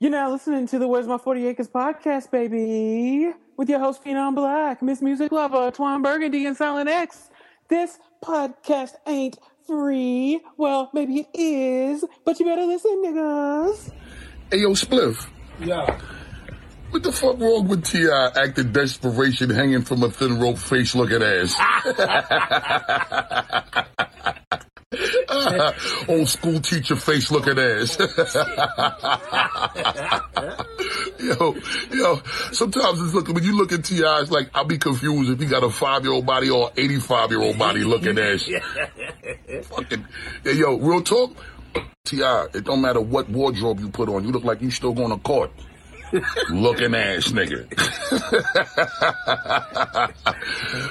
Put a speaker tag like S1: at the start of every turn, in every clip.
S1: You're now listening to the Where's My 40 Acres podcast, baby, with your host, Phenom Black, Miss Music Lover, Twan Burgundy, and Silent X. This podcast ain't free. Well, maybe it is, but you better listen, niggas.
S2: Hey, yo, Spliff.
S3: Yeah.
S2: What the fuck wrong with T.I. acting desperation hanging from a thin rope face looking ass? Old school teacher face looking ass. yo, yo, sometimes it's looking, when you look at T.I., it's like, I'll be confused if he got a five year old body or 85 year old body looking ass. Fucking, hey, yo, real talk? T.I., it don't matter what wardrobe you put on, you look like you still going to court. Looking ass nigga.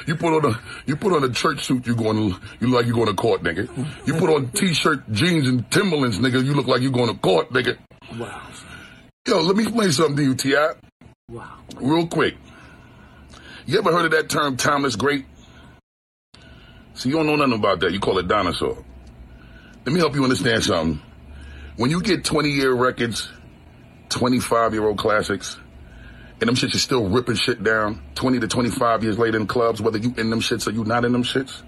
S2: you put on a you put on a church suit, you going to you look like you going to court, nigga. You put on t-shirt, jeans, and Timberlands, nigga. You look like you going to court, nigga.
S3: Wow.
S2: Yo, let me explain something to you, Ti.
S3: Wow.
S2: Real quick. You ever heard of that term, timeless great? See, you don't know nothing about that. You call it dinosaur. Let me help you understand something. When you get 20 year records 25 year old classics. And them shits are still ripping shit down 20 to 25 years later in clubs, whether you in them shits or you not in them shits.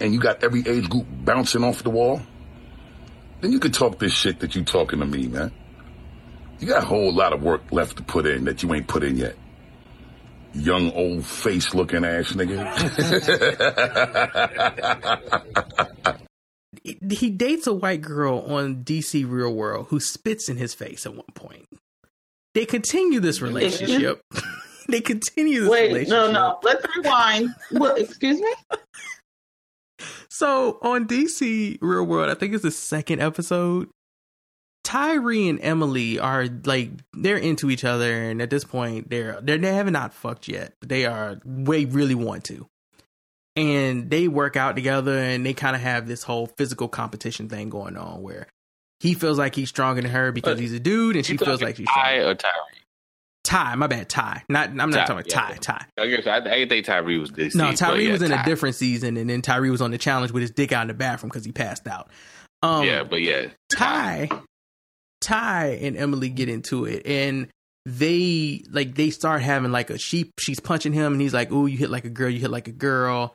S2: And you got every age group bouncing off the wall. Then you can talk this shit that you talking to me, man. You got a whole lot of work left to put in that you ain't put in yet. Young old face looking ass nigga.
S4: he dates a white girl on DC Real World who spits in his face at one point. They continue this relationship. they continue this
S5: Wait,
S4: relationship.
S5: no, no. Let's rewind. what, excuse me?
S4: So on DC Real World, I think it's the second episode. Tyree and Emily are like they're into each other, and at this point, they're they're they have not fucked yet. They are they really want to, and they work out together, and they kind of have this whole physical competition thing going on where he feels like he's stronger than her because
S6: But
S4: he's a dude, and she feels like she's
S6: Ty
S4: stronger.
S6: or Tyree?
S4: Ty, my bad, Ty. Not I'm not
S6: Ty,
S4: talking about
S6: yeah.
S4: Ty. Ty.
S6: I guess I, think Tyree was this.
S4: No,
S6: season,
S4: Tyree
S6: yeah,
S4: was in
S6: Ty.
S4: a different season, and then Tyree was on the challenge with his dick out in the bathroom because he passed out. Um,
S6: yeah, but yeah,
S4: Ty, Ty and Emily get into it, and they like they start having like a sheep. She's punching him, and he's like, "Ooh, you hit like a girl. You hit like a girl."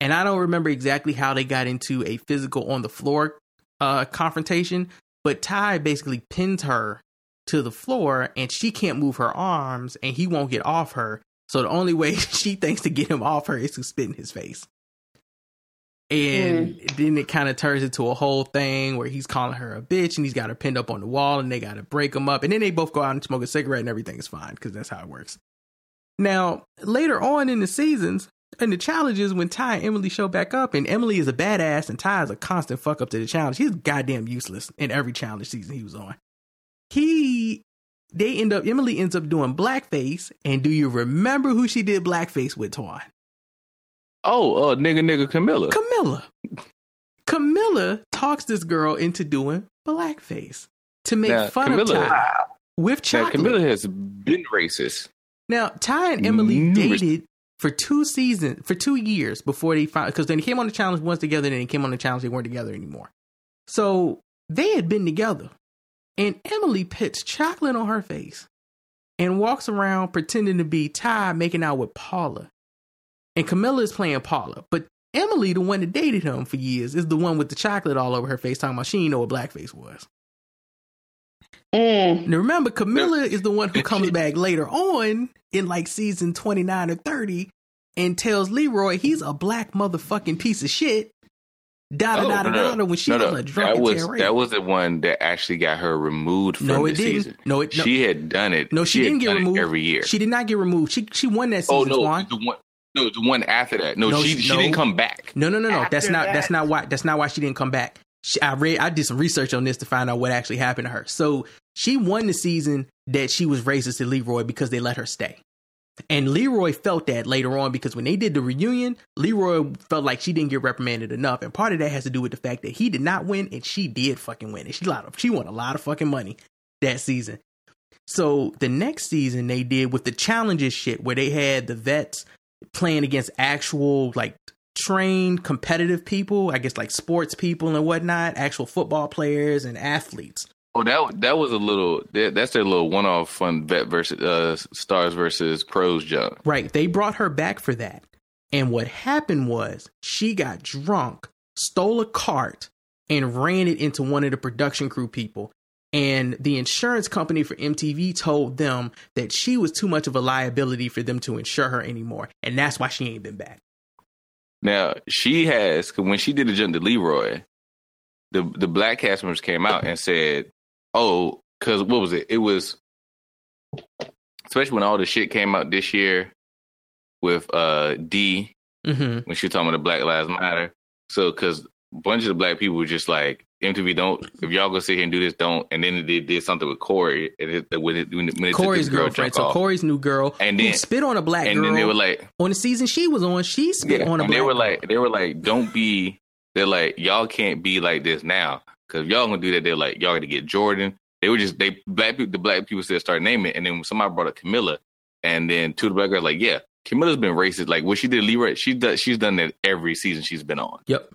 S4: And I don't remember exactly how they got into a physical on the floor uh, confrontation, but Ty basically pins her to the floor, and she can't move her arms, and he won't get off her. So the only way she thinks to get him off her is to spit in his face. And then it kind of turns into a whole thing where he's calling her a bitch and he's got her pinned up on the wall and they got to break him up. And then they both go out and smoke a cigarette and everything is fine because that's how it works. Now, later on in the seasons and the challenge is when Ty and Emily show back up, and Emily is a badass and Ty is a constant fuck up to the challenge, he's goddamn useless in every challenge season he was on. He, they end up, Emily ends up doing blackface. And do you remember who she did blackface with, Twan?
S6: oh, uh, nigga, nigga, Camila.
S4: Camila. Camila talks this girl into doing blackface to make
S6: Now,
S4: fun
S6: Camila-
S4: of Ty with chocolate.
S6: Camila has been racist.
S4: Now, Ty and Emily
S6: Numerous-
S4: dated for two seasons, for two years before they found, because then they came on the challenge once together, and then they came on the challenge, they weren't together anymore. So they had been together. And Emily puts chocolate on her face and walks around pretending to be Ty making out with Paula. And Camila is playing Paula. But Emily, the one that dated him for years, is the one with the chocolate all over her face, talking about she didn't know what blackface was.
S5: Mm.
S4: Now remember, Camila is the one who comes back later on in like season 29 or 30 and tells Leroy he's a black motherfucking piece of shit. Da da
S6: Oh,
S4: da da
S6: no, no.
S4: da when she
S6: No,
S4: was
S6: no.
S4: a drunk
S6: that was that was the one that actually got her removed from
S4: No,
S6: the
S4: didn't.
S6: season.
S4: No, it- no.
S6: she had done it.
S4: no, she,
S6: had
S4: didn't get removed
S6: every year.
S4: She did not get removed. She she won that
S6: oh
S4: season.
S6: no,
S4: Twan.
S6: the one, no, the one after that. No,
S4: No,
S6: she
S4: she-
S6: she didn't come back.
S4: No, no, no, no. That's not.
S5: that.
S4: That's not why. That's not why she didn't come back. She, I read. I did some research on this to find out what actually happened to her. So she won the season that she was racist to Leroy because they let her stay. And Leroy felt that later on because when they did the reunion, Leroy felt like she didn't get reprimanded enough, and part of that has to do with the fact that he did not win and she did fucking win, and she lot of, she won a lot of fucking money that season. So the next season they did with the challenges shit where they had the vets playing against actual like trained competitive people, I guess like sports people and whatnot, actual football players and athletes
S6: Oh, that that was a little. That, that's their little one-off fun vet versus uh, stars versus pros jump.
S4: Right. They brought her back for that. And what happened was she got drunk, stole a cart, and ran it into one of the production crew people. And the insurance company for MTV told them that she was too much of a liability for them to insure her anymore. And that's why she ain't been back.
S6: Now she has when she did the jump to Leroy, the the black cast members came out and said, "Oh, because what was it? It was especially when all the shit came out this year with uh Dee
S4: Mm-hmm.
S6: when she was talking about the Black Lives Matter. So because a bunch of the black people were just like MTV, don't if y'all go sit here and do this, don't. And then they did something with Cory and it, when it, when it, when it took Cory's girl
S4: girlfriend. So
S6: off.
S4: Cory's new girl
S6: And then-
S4: spit on a black
S6: and
S4: girl
S6: then they were like,
S4: on the season she was on. She spit
S6: Yeah,
S4: on a
S6: and
S4: black
S6: they were
S4: girl.
S6: like, they were like, don't be. They're like, y'all can't be like this now, because y'all gonna do that, they're like, y'all got to get Jordan. They were just they black people. The black people said start naming, it, and then somebody brought up Camila, and then two of the black girls like, yeah, Camila's been racist. Like what she did, Leroy, she does, she's done that every season she's been on.
S4: Yep.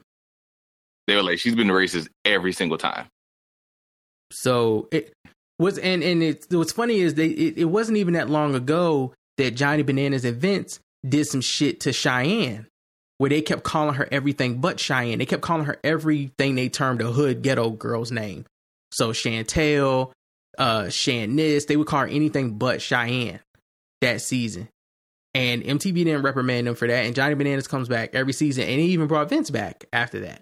S6: They were like, she's been racist every single time.
S4: So it was, and and it, what's funny is they it, it wasn't even that long ago that Johnny Bananas and Vince did some shit to Cheyenne, where they kept calling her everything but Cheyenne. They kept calling her everything they termed a hood ghetto girl's name. So Chantel, uh, Shanice, they would call her anything but Cheyenne that season. And MTV didn't reprimand them for that. And Johnny Bananas comes back every season, and he even brought Vince back after that.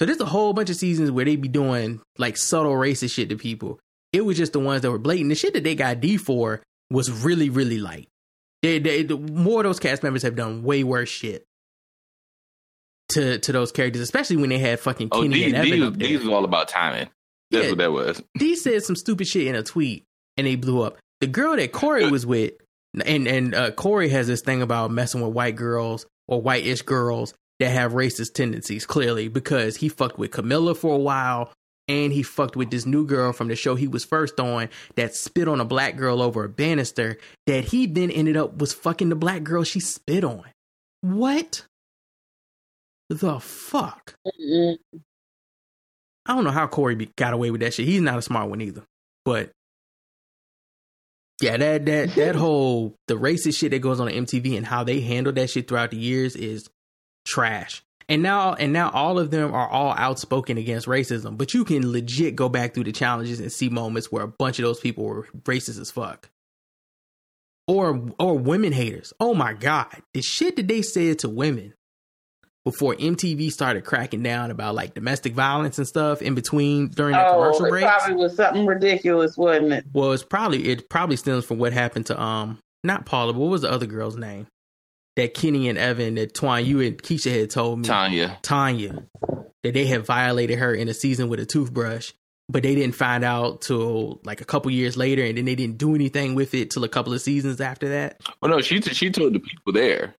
S4: So there's a whole bunch of seasons where they be doing like subtle racist shit to people. It was just the ones that were blatant. The shit that they got Dee for was really, really light. They, they, the, more of those cast members have done way worse shit to to those characters, especially when they had fucking
S6: Oh,
S4: Kenny
S6: these,
S4: and Evan
S6: these,
S4: up there.
S6: these was all about timing. That's
S4: Yeah.
S6: what that was.
S4: Dee said some stupid shit in a tweet and they blew up. The girl that Cory was with, and and uh, Cory has this thing about messing with white girls or white-ish girls that have racist tendencies, clearly, because he fucked with Camila for a while and he fucked with this new girl from the show he was first on that spit on a black girl over a banister that he then ended up was fucking the black girl she spit on. What the fuck?
S5: Mm-mm.
S4: I don't know how Cory got away with that shit. He's not a smart one either. But yeah, that that that whole the racist shit that goes on MTV and how they handle that shit throughout the years is trash. And now and now all of them are all outspoken against racism, but you can legit go back through the challenges and see moments where a bunch of those people were racist as fuck. Or or women haters. Oh my god, the shit that they said to women before MTV started cracking down about like domestic violence and stuff in between during the
S5: Oh,
S4: commercial
S5: it
S4: breaks.
S5: probably was something ridiculous, wasn't it?
S4: Well, it's probably it probably stems from what happened to um not Paula, but what was the other girl's name? That Kenny and Evan that Twan you and Keisha had told me
S6: Tonya.
S4: Tonya that they had violated her in a season with a toothbrush, but they didn't find out till like a couple years later, and then they didn't do anything with it till a couple of seasons after that.
S6: Well, no, she she told the people there.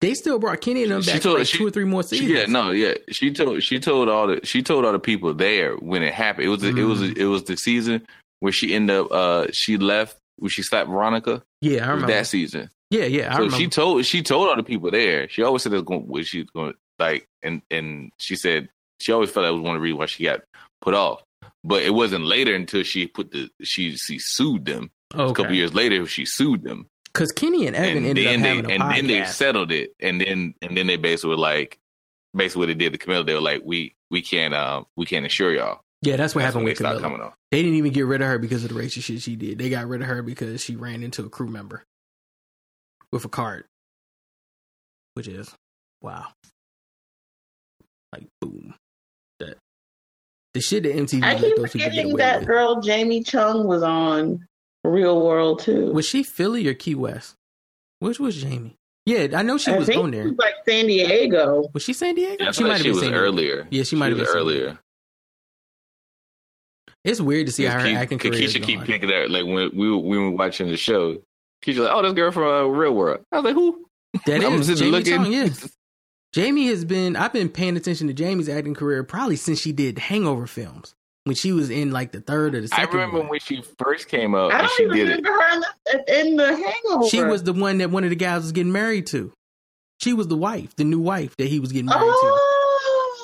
S4: They still brought Kenny and them
S6: She
S4: back
S6: told-
S4: for like
S6: she-
S4: two or three more
S6: She,
S4: seasons.
S6: yeah, no, yeah. She told she told all the she told all the people there when it happened. It was it was
S4: Mm.
S6: it was the season where she ended up uh she left when she slapped Veronica.
S4: yeah, I remember.
S6: that season.
S4: Yeah, yeah, I
S6: so
S4: remember.
S6: she told she told all the people there. She always said it was going what she's going like and and she said she always felt that was one of the reasons why she got put off. But it wasn't later until she put the she she sued them. A couple years later she sued them.
S4: because Kenny and Evan
S6: and
S4: ended up
S6: they
S4: having a
S6: and
S4: podcast.
S6: then they settled it, and then and then they basically were like, basically what they did to Camila, they were like, we we can't uh we can't insure y'all.
S4: yeah, that's what
S6: That's
S4: happened
S6: when
S4: with Camila.
S6: coming off.
S4: They didn't even get rid of her because of the racist shit she did. They got rid of her because she ran into a crew member with a cart, which is wow. Like boom, that the shit that MTV
S5: I
S4: let
S5: keep
S4: those people get
S5: forgetting
S4: away
S5: that
S4: with.
S5: girl Jamie Chung was on Real World too.
S4: Was she Philly or Key West? Which was Jamie? Yeah, I know she
S5: I
S4: was
S5: think
S4: on
S5: she
S4: there.
S5: was like San Diego.
S4: Was she San Diego?
S6: Yeah,
S4: she might
S6: like
S4: have
S6: she
S4: been
S6: was
S4: San Diego.
S6: earlier.
S4: Yeah, she might have been San
S6: earlier.
S4: It's weird to see how her
S6: Keith-
S4: acting career
S6: Keisha keep
S4: gone.
S6: picking that like when we were, we were watching the show. Keisha like, oh, this girl from uh, Real World. I was like, who?
S4: That
S6: I'm
S4: is Jamie
S6: looking.
S4: Chung, yeah. Jamie has been I've been paying attention to Jamie's acting career probably since she did hangover films. When she was in like the third or the second.
S6: I
S4: second.
S6: remember
S4: one.
S6: when she first came up
S5: I
S6: and
S5: don't
S6: she
S5: even
S6: did it.
S5: remember her in the, Hangover.
S4: She was the one that one of the guys was getting married to. She was the wife, the new wife that he was getting married to.
S5: Oh,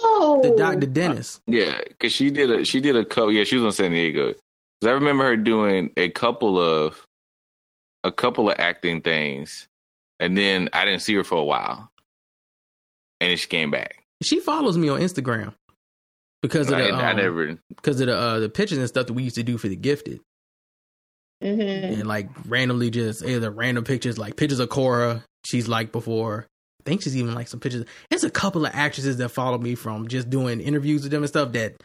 S5: Oh,
S4: the doctor Dennis.
S6: Yeah, because she did a she did a couple. Yeah, she was on San Diego. 'Cause I remember her doing a couple of a couple of acting things, and then I didn't see her for a while, and then she came back.
S4: She follows me on Instagram because of
S6: I,
S4: the
S6: I
S4: um,
S6: never.
S4: because of the uh, the pictures and stuff that we used to do for the gifted.
S5: hmm
S4: and like randomly just either random pictures like pictures of Cora she's like before. I think she's even like some pictures. There's a couple of actresses that follow me from just doing interviews with them and stuff that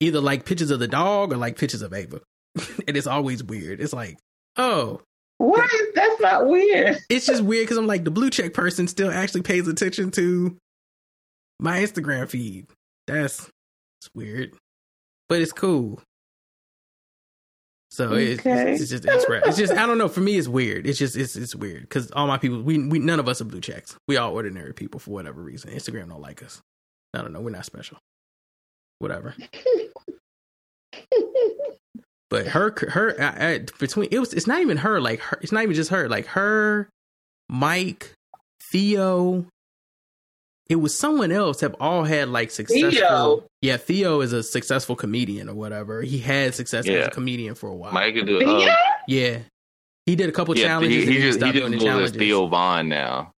S4: either like pictures of the dog or like pictures of Ava. and it's always weird. It's like, oh,
S5: What? That's not weird.
S4: it's just weird because I'm like the blue check person still actually pays attention to my Instagram feed. That's it's weird, but it's cool. So it's,
S5: Okay.
S4: it's, just it's, it's just I don't know. For me, it's weird. It's just it's it's weird because all my people we we none of us are blue checks. We all ordinary people for whatever reason. Instagram don't like us. I don't know. We're not special. Whatever. But her her I, I, between it was it's not even her like her it's not even just her like her Mike Theo it was someone else have all had like successful
S5: Theo.
S4: yeah Theo is a successful comedian or whatever he had success as a comedian for a while
S6: Mike could do.
S5: Theo?
S6: Uh,
S4: yeah he did a couple
S6: yeah,
S4: challenges
S6: he, he
S4: he
S6: just he
S4: stopped
S6: just
S4: doing the
S6: goes as
S4: challenges
S6: Theo Von now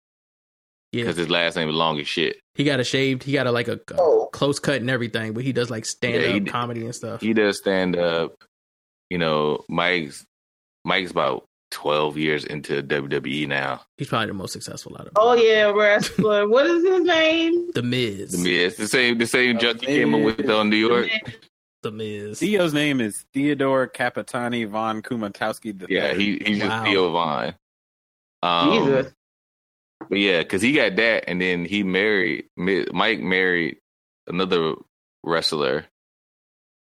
S4: yeah
S6: because his last name is long as shit.
S4: he got a shaved he got a like a, a
S5: Oh.
S4: close cut and everything but he does like stand
S6: Yeah,
S4: up
S6: he
S4: comedy and stuff
S6: He does stand up. You know, Mike's Mike's about twelve years into WWE now.
S4: he's probably the most successful out of
S5: Oh yeah, wrestler. what is his name?
S4: the Miz
S6: The Miz, the same the same
S3: Oh,
S6: junkie came up with
S3: Miz.
S6: on New York.
S4: the Miz
S3: Theo's name is Theodore Capitani von Kumatowski. the
S6: Yeah,
S3: third.
S6: he he's just Theo Von. Um,
S5: Jesus.
S6: But yeah, because he got that, and then he married Mike married another wrestler,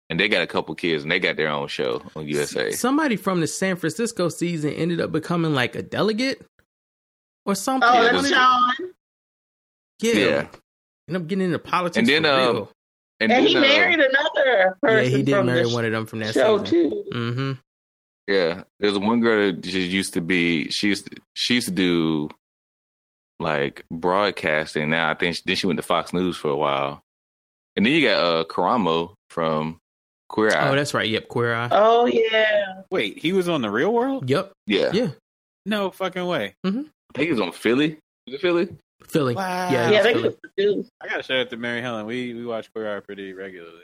S6: and they got a couple kids, and they got their own show on USA.
S4: Somebody from the San Francisco season ended up becoming like a delegate or something.
S5: Oh,
S6: Yeah,
S5: that's
S6: this-
S5: Sean.
S4: yeah.
S6: Yeah.
S4: End up getting into politics.
S6: And then,
S4: for
S6: um. And,
S5: And
S6: then,
S5: he
S6: uh,
S5: married another
S4: yeah,
S5: person.
S4: he did
S5: from
S4: marry one of them from that
S5: show
S4: season.
S5: too.
S4: Mm-hmm.
S6: Yeah, there's one girl that just used to be. She used to, she used to do like broadcasting. Now I think she, then she went to Fox News for a while, and then you got uh Karamo from Queer oh, Eye.
S4: Oh, that's right. Yep, Queer Eye.
S5: Oh yeah.
S3: Wait, he was on the Real World?
S4: Yep,
S6: yeah.
S4: yeah.
S3: No fucking way. Mm-hmm.
S6: I think he was on Philly. Was it Philly?
S4: Philly.
S3: Wow.
S4: Yeah,
S5: Yeah,
S4: it's
S5: they
S4: Philly.
S3: I gotta shout out to Mary Helen. We we watch Queer Eye pretty regularly.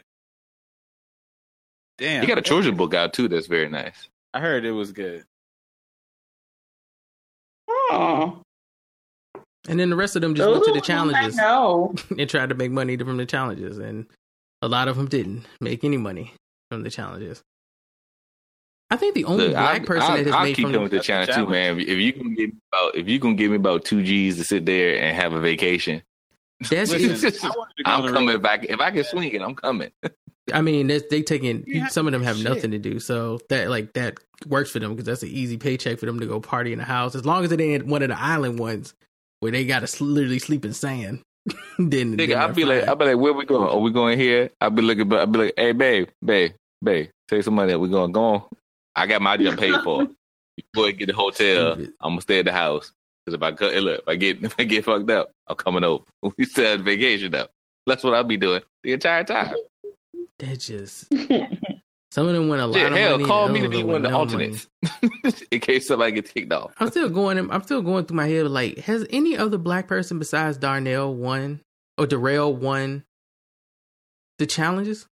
S3: Damn,
S6: He got a children's book out too. That's very nice.
S3: I heard it was good.
S5: Oh,
S4: And then the rest of them just
S5: those
S4: went to the
S5: ones I
S4: challenges
S5: know.
S4: and tried to make money from the challenges, and a lot of them didn't make any money from the challenges. I think the only
S6: Look,
S4: black
S6: I,
S4: person
S6: I,
S4: that has
S6: I'll
S4: made
S6: keep
S4: from
S6: coming with the
S3: That's the
S6: challenge too, man. If you can give me about, if you can give me about two G's to sit there and have a vacation,
S4: that's
S3: Listen, I wanted to go on
S6: I'm coming.
S3: Real-
S6: If I, if I can swing it, I'm coming.
S4: I mean, that's, they taking
S3: You have
S4: some of them have
S3: shit.
S4: nothing to do, so that like that works for them because that's an easy paycheck for them to go party in the house. As long as it ain't one of the island ones where they got to literally sleep in sand. then,
S6: Nigga,
S4: then
S6: I'll
S4: they're
S6: be like. I'll be like, where we going? Are we going here? I'll be looking, but I'll be like, hey, babe, babe, babe, take some money. We going, go on. I got my jump paid for. You go and get the hotel.
S4: Stupid.
S6: I'm gonna stay at the house because if I cut, hey, look, if I get if I get fucked up, I'm coming over. We still have vacation though. That's what I'll be doing the entire time.
S4: That just some of them went a lot
S6: Yeah,
S4: of
S6: hell,
S4: money.
S6: call me to be one of the
S4: no
S6: alternates in case somebody gets kicked off.
S4: I'm still going. I'm still going through my head. Like, has any other black person besides Darnell won or Darrell won the challenges?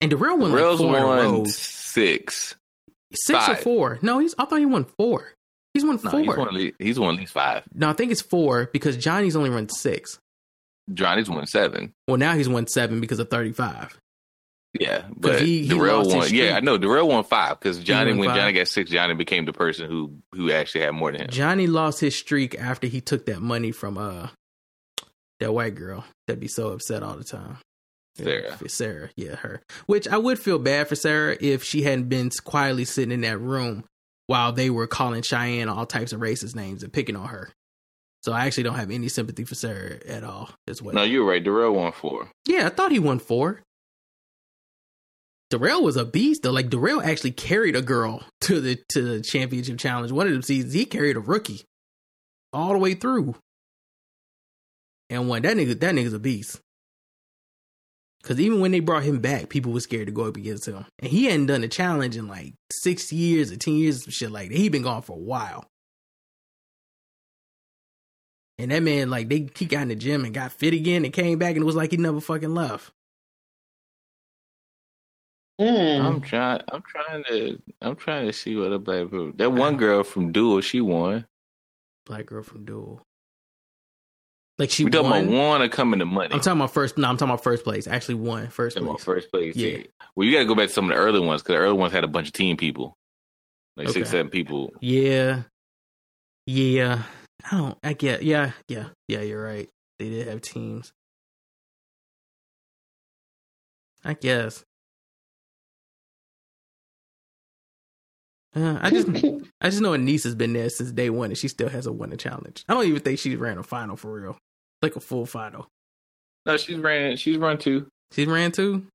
S4: And Darrell won like
S6: Rails
S4: four in a row.
S6: won six.
S4: Six or four? No, he's. I thought he won four. He's won
S6: No,
S4: four.
S6: he's won, least, he's won at least five.
S4: no, I think it's four because Johnny's only run six.
S6: Johnny's won seven.
S4: Well, now he's won seven because of thirty-five.
S6: Yeah, but
S4: he- he
S6: Darrell won.
S4: streak.
S6: Yeah, I know Darrell won five because Johnny, when
S4: five?
S6: Johnny got six, Johnny became the person who who actually had more than him.
S4: Johnny lost his streak after he took that money from uh that white girl that'd be so upset all the time.
S6: Sarah.
S4: Yeah, Sarah, yeah, her. Which I would feel bad for Sarah if she hadn't been quietly sitting in that room while they were calling Cheyenne all types of racist names and picking on her. So I actually don't have any sympathy for Sarah at all as well.
S6: No, you're right. Darrell won four.
S4: Yeah, I thought he won four. Darrell was a beast though. Like Darrell actually carried a girl to the to the championship challenge. One of them seasons, he carried a rookie all the way through. And one that nigga that nigga's a beast. Because even when they brought him back, people were scared to go up against him. And he hadn't done a challenge in like six years or 10 years, shit like that. He'd been gone for a while. And that man, like, they he got in the gym and got fit again and came back and it was like he never fucking left.
S5: Mm.
S6: I'm trying. I'm trying to. I'm trying to see what a black people. That one girl from Duel, she won.
S4: Black girl from Duel. Like she
S6: We talking
S4: won.
S6: about one or coming to money.
S4: I'm talking about first. No, I'm talking about first place. Actually, won first
S6: about
S4: place.
S6: first place.
S4: Yeah.
S6: Yeah. Well, you got to go back to some of the early ones because the early ones had a bunch of team people, like
S4: Okay.
S6: six, seven people.
S4: Yeah, yeah. I don't. I get. Yeah, yeah, yeah. You're right. They did have teams. I guess. Uh, I just, I just know Aneesa's been there since day one, and she still hasn't won a challenge. I don't even think she ran a final for real, like a full final.
S6: No, she's ran. She's run two.
S4: She ran two.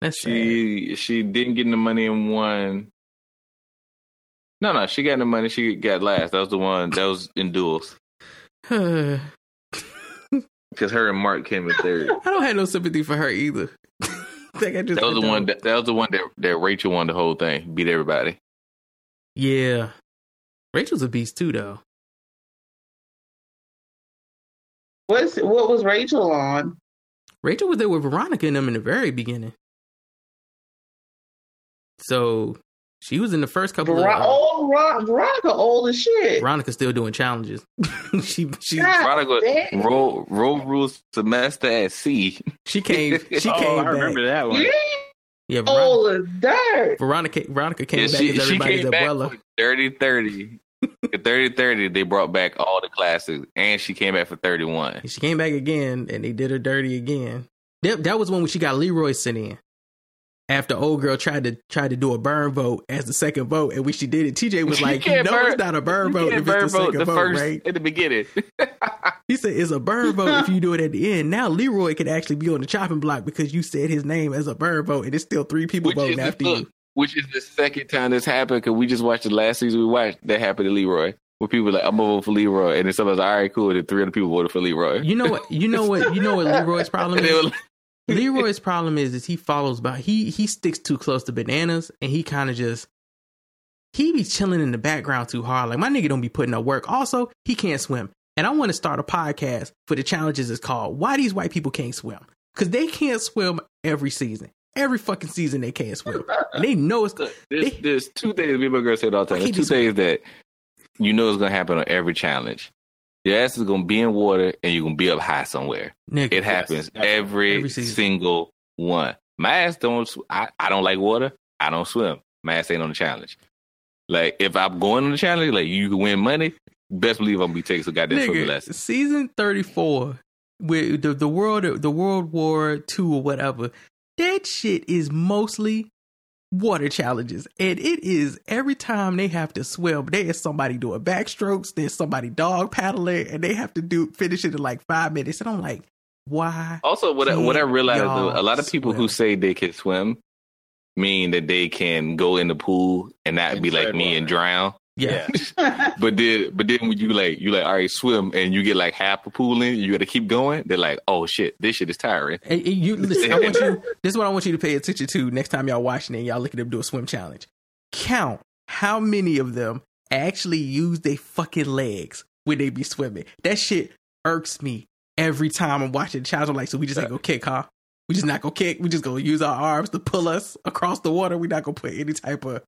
S4: That's sad.
S6: She she didn't get the money in one. No, no, she got the money. She got last. That was the one. That was in duels
S4: I
S6: because her and Mark came in third.
S4: I don't have no sympathy for her either. like I just
S6: That was the one.
S4: don't.
S6: That, that was the one that, that Rachel won the whole thing. Beat everybody.
S4: Yeah, Rachel's a beast too, though.
S5: What's what was Rachel on?
S4: Rachel was there with Veronica and them in the very beginning. So she was in the first couple
S5: Ver-
S4: of. uh,
S5: old Ver- Veronica, old as shit.
S4: Veronica's still doing challenges. she she
S5: God
S6: Veronica roll Road Rules semester at sea.
S4: she came she
S3: oh,
S4: came
S3: I
S4: back.
S3: remember that one.
S5: Yeah,
S4: Yeah, Veronica,
S5: old as dirt.
S4: Veronica Veronica came
S6: Yeah,
S4: back
S6: she,
S4: as
S6: she
S4: everybody's
S6: came back
S4: abuela.
S6: for 30 30. 30 30, they brought back all the classes, and she came back for 31.
S4: She came back again, and they did her dirty again. That, that was when she got Leroy sent in. After old girl tried to tried to do a burn vote as the second vote, and when she did it, TJ was like, "You
S6: can't burn-
S4: it's not a burn vote if
S6: burn
S4: it's the
S6: vote
S4: second
S6: the
S4: vote,
S6: first
S4: right?"
S6: in the beginning.
S4: He said it's a burn vote if you do it at the end. Now Leroy could actually be on the chopping block because you said his name as a burn vote, and it's still three people
S6: which,
S4: voting after you.
S6: which is the second time this happened because we just watched the last season we watched that happened to Leroy. Where people were like, I'm gonna vote for Leroy, and then somebody's like, all right, cool. And then three other people voted for Leroy.
S4: You know what? You know what? You know what Leroy's problem is. Leroy's problem is is he follows by he he sticks too close to bananas and he kind of just he be chilling in the background too hard. Like my nigga don't be putting no work. Also, he can't swim. And I want to start a podcast for the challenges it's called Why These White People Can't Swim. Cause they can't swim every season. Every fucking season they can't swim. And they know it's
S6: there's,
S4: They-
S6: there's two things people and my girl say it all the time. There's two things that you know is gonna happen on every challenge. Your ass is gonna be in water and you're gonna be up high somewhere.
S4: nigga.
S6: It happens
S3: that's-
S6: every,
S4: every
S6: single one. My ass don't. I, I don't like water. I don't swim. My ass ain't on the challenge. Like if I'm going on the challenge, like you can win money. Best believe I'm gonna be taking some goddamn swimming lessons.
S4: season thirty four with the the world the World War Two or whatever. That shit is mostly water challenges, and it is every time they have to swim. There is somebody doing backstrokes. There's somebody dog paddling, and they have to do finish it in like five minutes. And I'm like, why?
S6: Also, what I, what I realized, though, a lot of people who say they can swim mean that they can go in the pool and not
S3: And
S6: be like
S3: tread
S6: me and drown.
S4: Yeah,
S6: But then, but then when you like, you like, all right, swim, and you get like half a pool in, you got to keep going. They're like, oh shit, this shit is tiring.
S4: And, and you listen. I want you. This is what I want you to pay attention to next time y'all watching it. and Y'all looking at them do a swim challenge. Count how many of them actually use their fucking legs when they be swimming. That shit irks me every time I'm watching the challenge. I'm like, so we just ain't gonna kick, huh? We just not gonna kick. We just gonna use our arms to pull us across the water. We not gonna put any type of
S6: Yeah.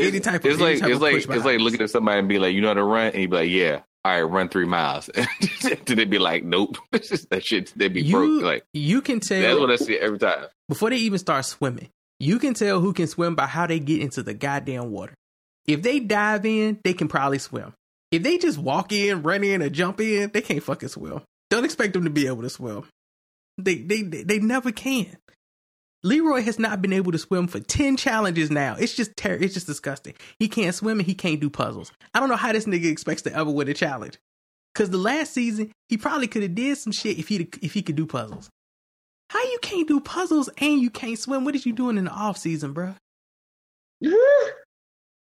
S4: Any
S6: It's,
S4: type of
S6: it's like it's like it's like looking at somebody and be like, you know how to run, and you be like, yeah, all right, run three miles. then they be like, nope, that shit, they be
S4: you.
S6: broke. Like
S4: you can tell
S6: that's what I see every time.
S4: before they even start swimming, you can tell who can swim by how they get into the goddamn water. If they dive in, they can probably swim. If they just walk in, run in, or jump in, they can't fucking swim. Don't expect them to be able to swim. They they, they never can. Leroy has not been able to swim for 10 challenges now. It's just ter- it's just disgusting. He can't swim and he can't do puzzles. I don't know how this nigga expects to ever win a challenge. Cause the last season, he probably could have did some shit if he if he could do puzzles. How you can't do puzzles and you can't swim? What is you doing in the off season, bro?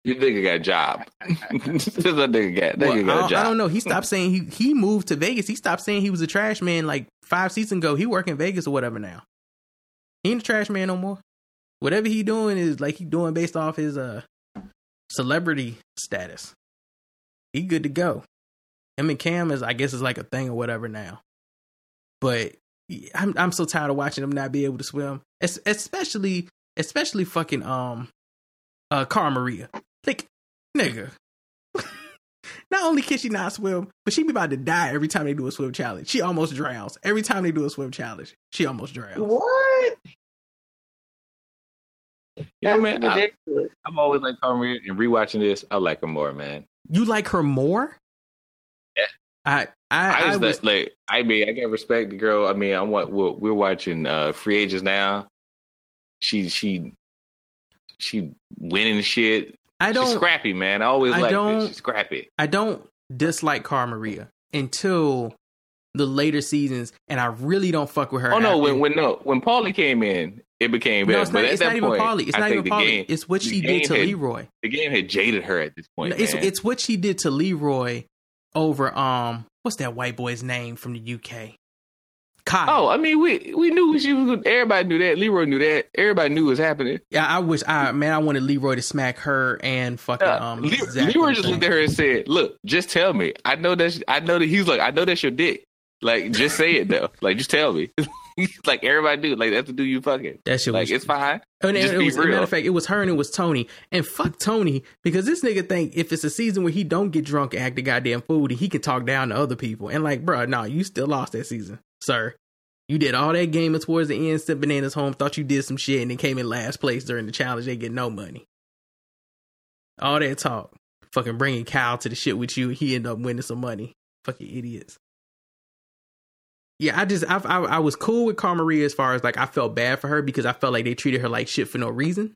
S6: You nigga got a job. this nigga got,
S4: Well,
S6: nigga got a job.
S4: I don't know. He stopped saying he he moved to Vegas. He stopped saying he was a trash man like five seasons ago. He work in Vegas or whatever now. He ain't a trash man no more. Whatever he doing is like he doing based off his uh celebrity status. He good to go. Him and Cam is I guess is like a thing or whatever now. But I'm I'm so tired of watching him not be able to swim. Es- especially especially fucking um uh Cara Maria. Like nigga. Not only can she not swim, but she be about to die every time they do a swim challenge. She almost drowns. Every time they do a swim challenge, she almost drowns.
S5: What?
S6: Yeah,
S5: That's
S6: man. I, I'm always like Carmen and rewatching this. I like her more, man.
S4: You like her more?
S6: Yeah.
S4: I I,
S6: I
S4: I, was,
S6: like, like I mean I can respect the girl. I mean I'm what we're, we're watching uh Free Agents now. She she she winning shit.
S4: I don't She's
S6: scrappy, man. I always like She's scrappy.
S4: I don't dislike Cara Maria until the later seasons, and I really don't fuck with her.
S6: Oh no,
S4: after-
S6: when when no when Paulie came in, it became
S4: no,
S6: better.
S4: it's
S6: but
S4: not, it's not even
S6: point,
S4: Paulie. It's
S6: I
S4: not even Paulie.
S6: game-
S4: it's what she did to
S6: had-
S4: Leroy.
S6: The game had jaded her at this point.
S4: No, it's
S6: man.
S4: it's what she did to Leroy over um what's that white boy's name from the UK?
S6: Oh, I mean, we we knew she was. Everybody knew that. Leroy knew that. Everybody knew what was happening.
S4: Yeah, I wish I man, I wanted Leroy to smack her and fucking um.
S6: Le-
S4: Zach
S6: Leroy just looked at her and said, "Look, just tell me. I know that. I know that he's like. I know that's your dick. Like, just say it though. Like, just tell me. like everybody do. Like that's the dude you fucking.
S4: That shit
S6: Like
S4: was
S6: it's fine.
S4: And it,
S6: Just
S4: it
S6: be
S4: was, as
S6: real.
S4: matter of fact, it was her and it was Tony. And fuck Tony because this nigga think if it's a season where he don't get drunk and act the goddamn fool, then he can talk down to other people. And like, bro, no, you still lost that season, sir. You did all that gaming towards the end, sent bananas home, thought you did some shit, and then came in last place during the challenge. They get no money. All that talk, fucking bringing Kyle to the shit with you, he ended up winning some money. Fucking idiots. Yeah, I just I, I I was cool with Cara Maria as far as like I felt bad for her because I felt like they treated her like shit for no reason.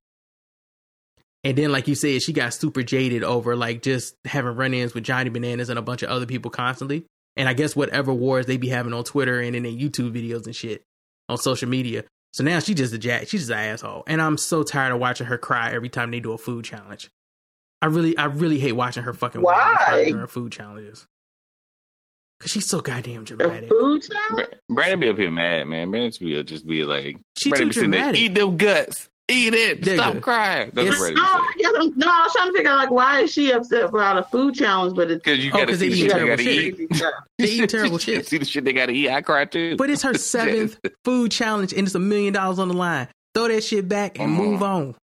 S4: And then, like you said, she got super jaded over like just having run-ins with Johnny Bananas and a bunch of other people constantly. And I guess whatever wars they be having on Twitter and in their YouTube videos and shit on social media. So now she just a jack. She's just an asshole. And I'm so tired of watching her cry every time they do a food challenge. I really, I really hate watching her fucking whine and cry
S5: Why?
S4: her food challenges. Cause she's so goddamn
S5: A
S4: dramatic.
S5: food challenge?
S6: Brandon be up here mad, man. Brandon be just be like,
S4: She
S6: Brandon
S4: too
S6: be sitting there,
S4: dramatic.
S6: eat them guts, eat it,
S4: Nigga.
S6: stop crying. That's
S4: It's-
S6: what
S5: No, I guess I'm, no, I was trying to figure out like why is she upset about a food challenge, but it's
S6: Because you
S4: Oh,
S6: gotta
S4: 'cause
S6: see
S4: they
S6: the
S4: eat
S6: shit they
S4: terrible
S6: gotta
S4: shit.
S6: eat.
S4: They eat terrible shit.
S6: See the shit they gotta eat. I cry too.
S4: But it's her seventh food challenge and it's a million dollars on the line. Throw that shit back and move on.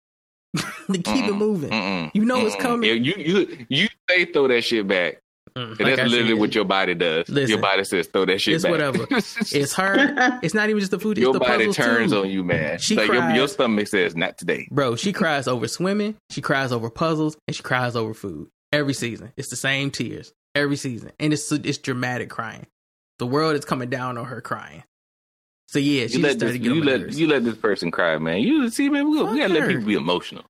S4: Keep it
S6: Mm-mm.
S4: moving.
S6: Mm-mm.
S4: You know it's
S6: Mm-mm.
S4: coming.
S6: Yeah, you you you say throw that shit back,
S4: Mm,
S6: and
S4: like
S6: that's
S4: I
S6: literally
S4: said,
S6: what your body does.
S4: Listen,
S6: your body says throw that shit
S4: it's
S6: back.
S4: whatever. It's her. It's not even just the food. It's
S6: your
S4: the
S6: body turns
S4: too.
S6: on you, man.
S4: She
S6: like your,
S4: cries.
S6: your stomach says not today.
S4: Bro, she cries over swimming. She cries over puzzles, and she cries over food every season. It's the same tears every season, and it's it's dramatic crying. The world is coming down on her crying. So yeah, she
S6: You let this you let you let this person cry, man. You see, man, we, we gotta let people be emotional.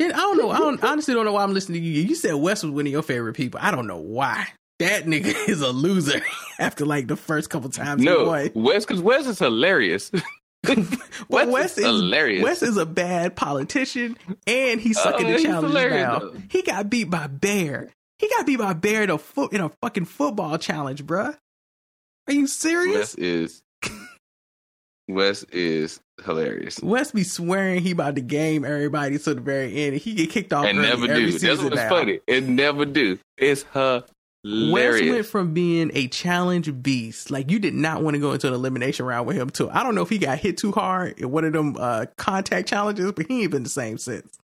S4: I don't know. I don't honestly don't know why I'm listening to you. You said Wes was one of your favorite people. I don't know why. That nigga is a loser after like the first couple times
S6: No. Wes, because Wes is hilarious. Wes is hilarious.
S4: Wes is a bad politician, and he's oh, sucking
S6: Oh,
S4: the
S6: challenge
S4: now.
S6: though.
S4: He got beat by Bear. He got beat by Bear in a foot in a fucking football challenge, bruh. Are you serious?
S6: Wes is Wes is hilarious.
S4: Wes be swearing he about to game everybody to the very end, he get kicked off
S6: And never do. That's what's
S4: now.
S6: funny. It never do. It's
S4: Wes
S6: hilarious.
S4: went from being a challenge beast, like you did not want to go into an elimination round with him too. I don't know if he got hit too hard in one of them uh, contact challenges, but he ain't been the same since.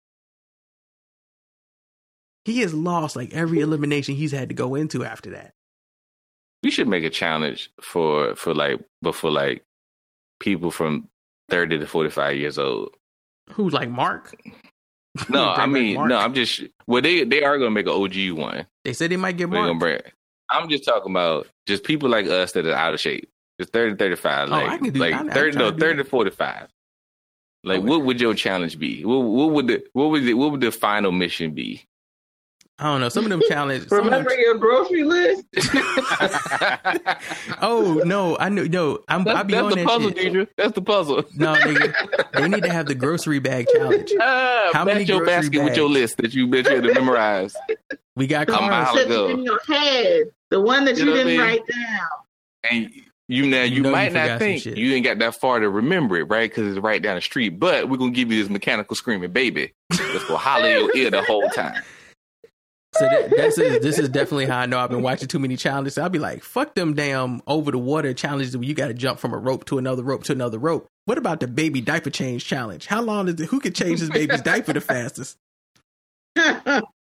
S4: He has lost like every elimination he's had to go into after that.
S6: we should make a challenge for for like but for like people from thirty to forty five years old.
S4: Who like Mark?
S6: No, I mean
S4: Mark.
S6: no. I'm just well they they are gonna make an OG one.
S4: They said they might get Mark.
S6: bring. I'm just talking about just people like us that are out of shape. Just 30 to 35.
S4: Oh, I
S6: Like,
S4: can do-
S6: like
S4: I- I
S6: 30, no,
S4: to do
S6: 30 to 45. Like, oh,
S4: Okay.
S6: what would your challenge be? What, what would the what would the, what would the final mission be?
S4: I don't know. Some of them challenges. some of them-
S5: Remember your grocery list?
S4: oh no, I know. No, I'm. I
S6: That's,
S4: be
S6: that's
S4: on
S6: the
S4: that
S6: puzzle,
S4: shit.
S6: Deidre. That's the puzzle.
S4: No, nigga, they need to have the grocery bag challenge.
S6: Ah,
S4: How
S6: match
S4: many
S6: your
S4: grocery
S6: basket with your list that you bet you had to memorize.
S4: We got
S6: I'm
S4: cars.
S6: out.
S5: In your head. The one that
S6: You
S5: you,
S6: know
S5: didn't
S6: mean?
S5: write down.
S6: and you now you
S4: know
S6: might
S4: forgot
S6: not think you ain't got that far to remember it, right? Because it's right down the street. But we're gonna give you this mechanical screaming baby that's gonna holler your ear the whole time.
S4: So that, this is this is definitely how I know I've been watching too many challenges. I'll be like, fuck them damn over the water challenges where you got to jump from a rope to another rope to another rope. What about the baby diaper change challenge? How long is it? Who can change his baby's diaper the fastest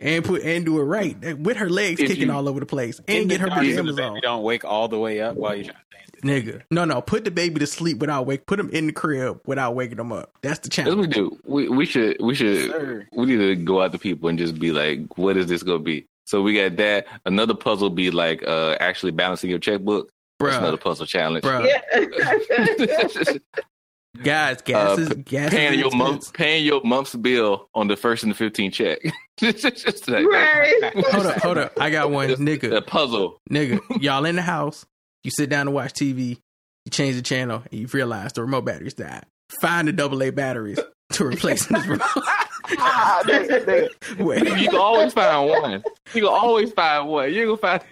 S4: and put and do it right with her legs
S6: If
S4: kicking
S6: you-
S4: all over the place and get her
S3: dark so the
S4: pajamas
S3: baby
S4: on?
S3: Don't wake all the way up while you're trying to change it.
S4: Nigga, no, no, put the baby to sleep without wake. Put him in the crib without waking him up. That's the
S6: That's what we do. We we should we should
S3: Sir.
S6: we need to go out to people and just be like, what is this gonna be? So we got that. Another puzzle be like uh actually balancing your checkbook. That's another puzzle challenge.
S4: bruh.
S5: Yeah.
S4: Guys, gas
S6: Uh,
S4: is gas.
S6: paying
S4: is
S6: your month paying your month's bill on the first and the fifteenth check. Just like
S5: right.
S4: Hold up, hold up. I got one,
S6: It's
S4: nigga.
S6: A puzzle.
S4: nigga, y'all in the house, you sit down to watch TV, you change the channel, and you realize the remote batteries died. Find the double A batteries to replace this remote.
S6: Ah, they- they-
S4: Wait,
S6: you can always find one. You can always find one. You can find.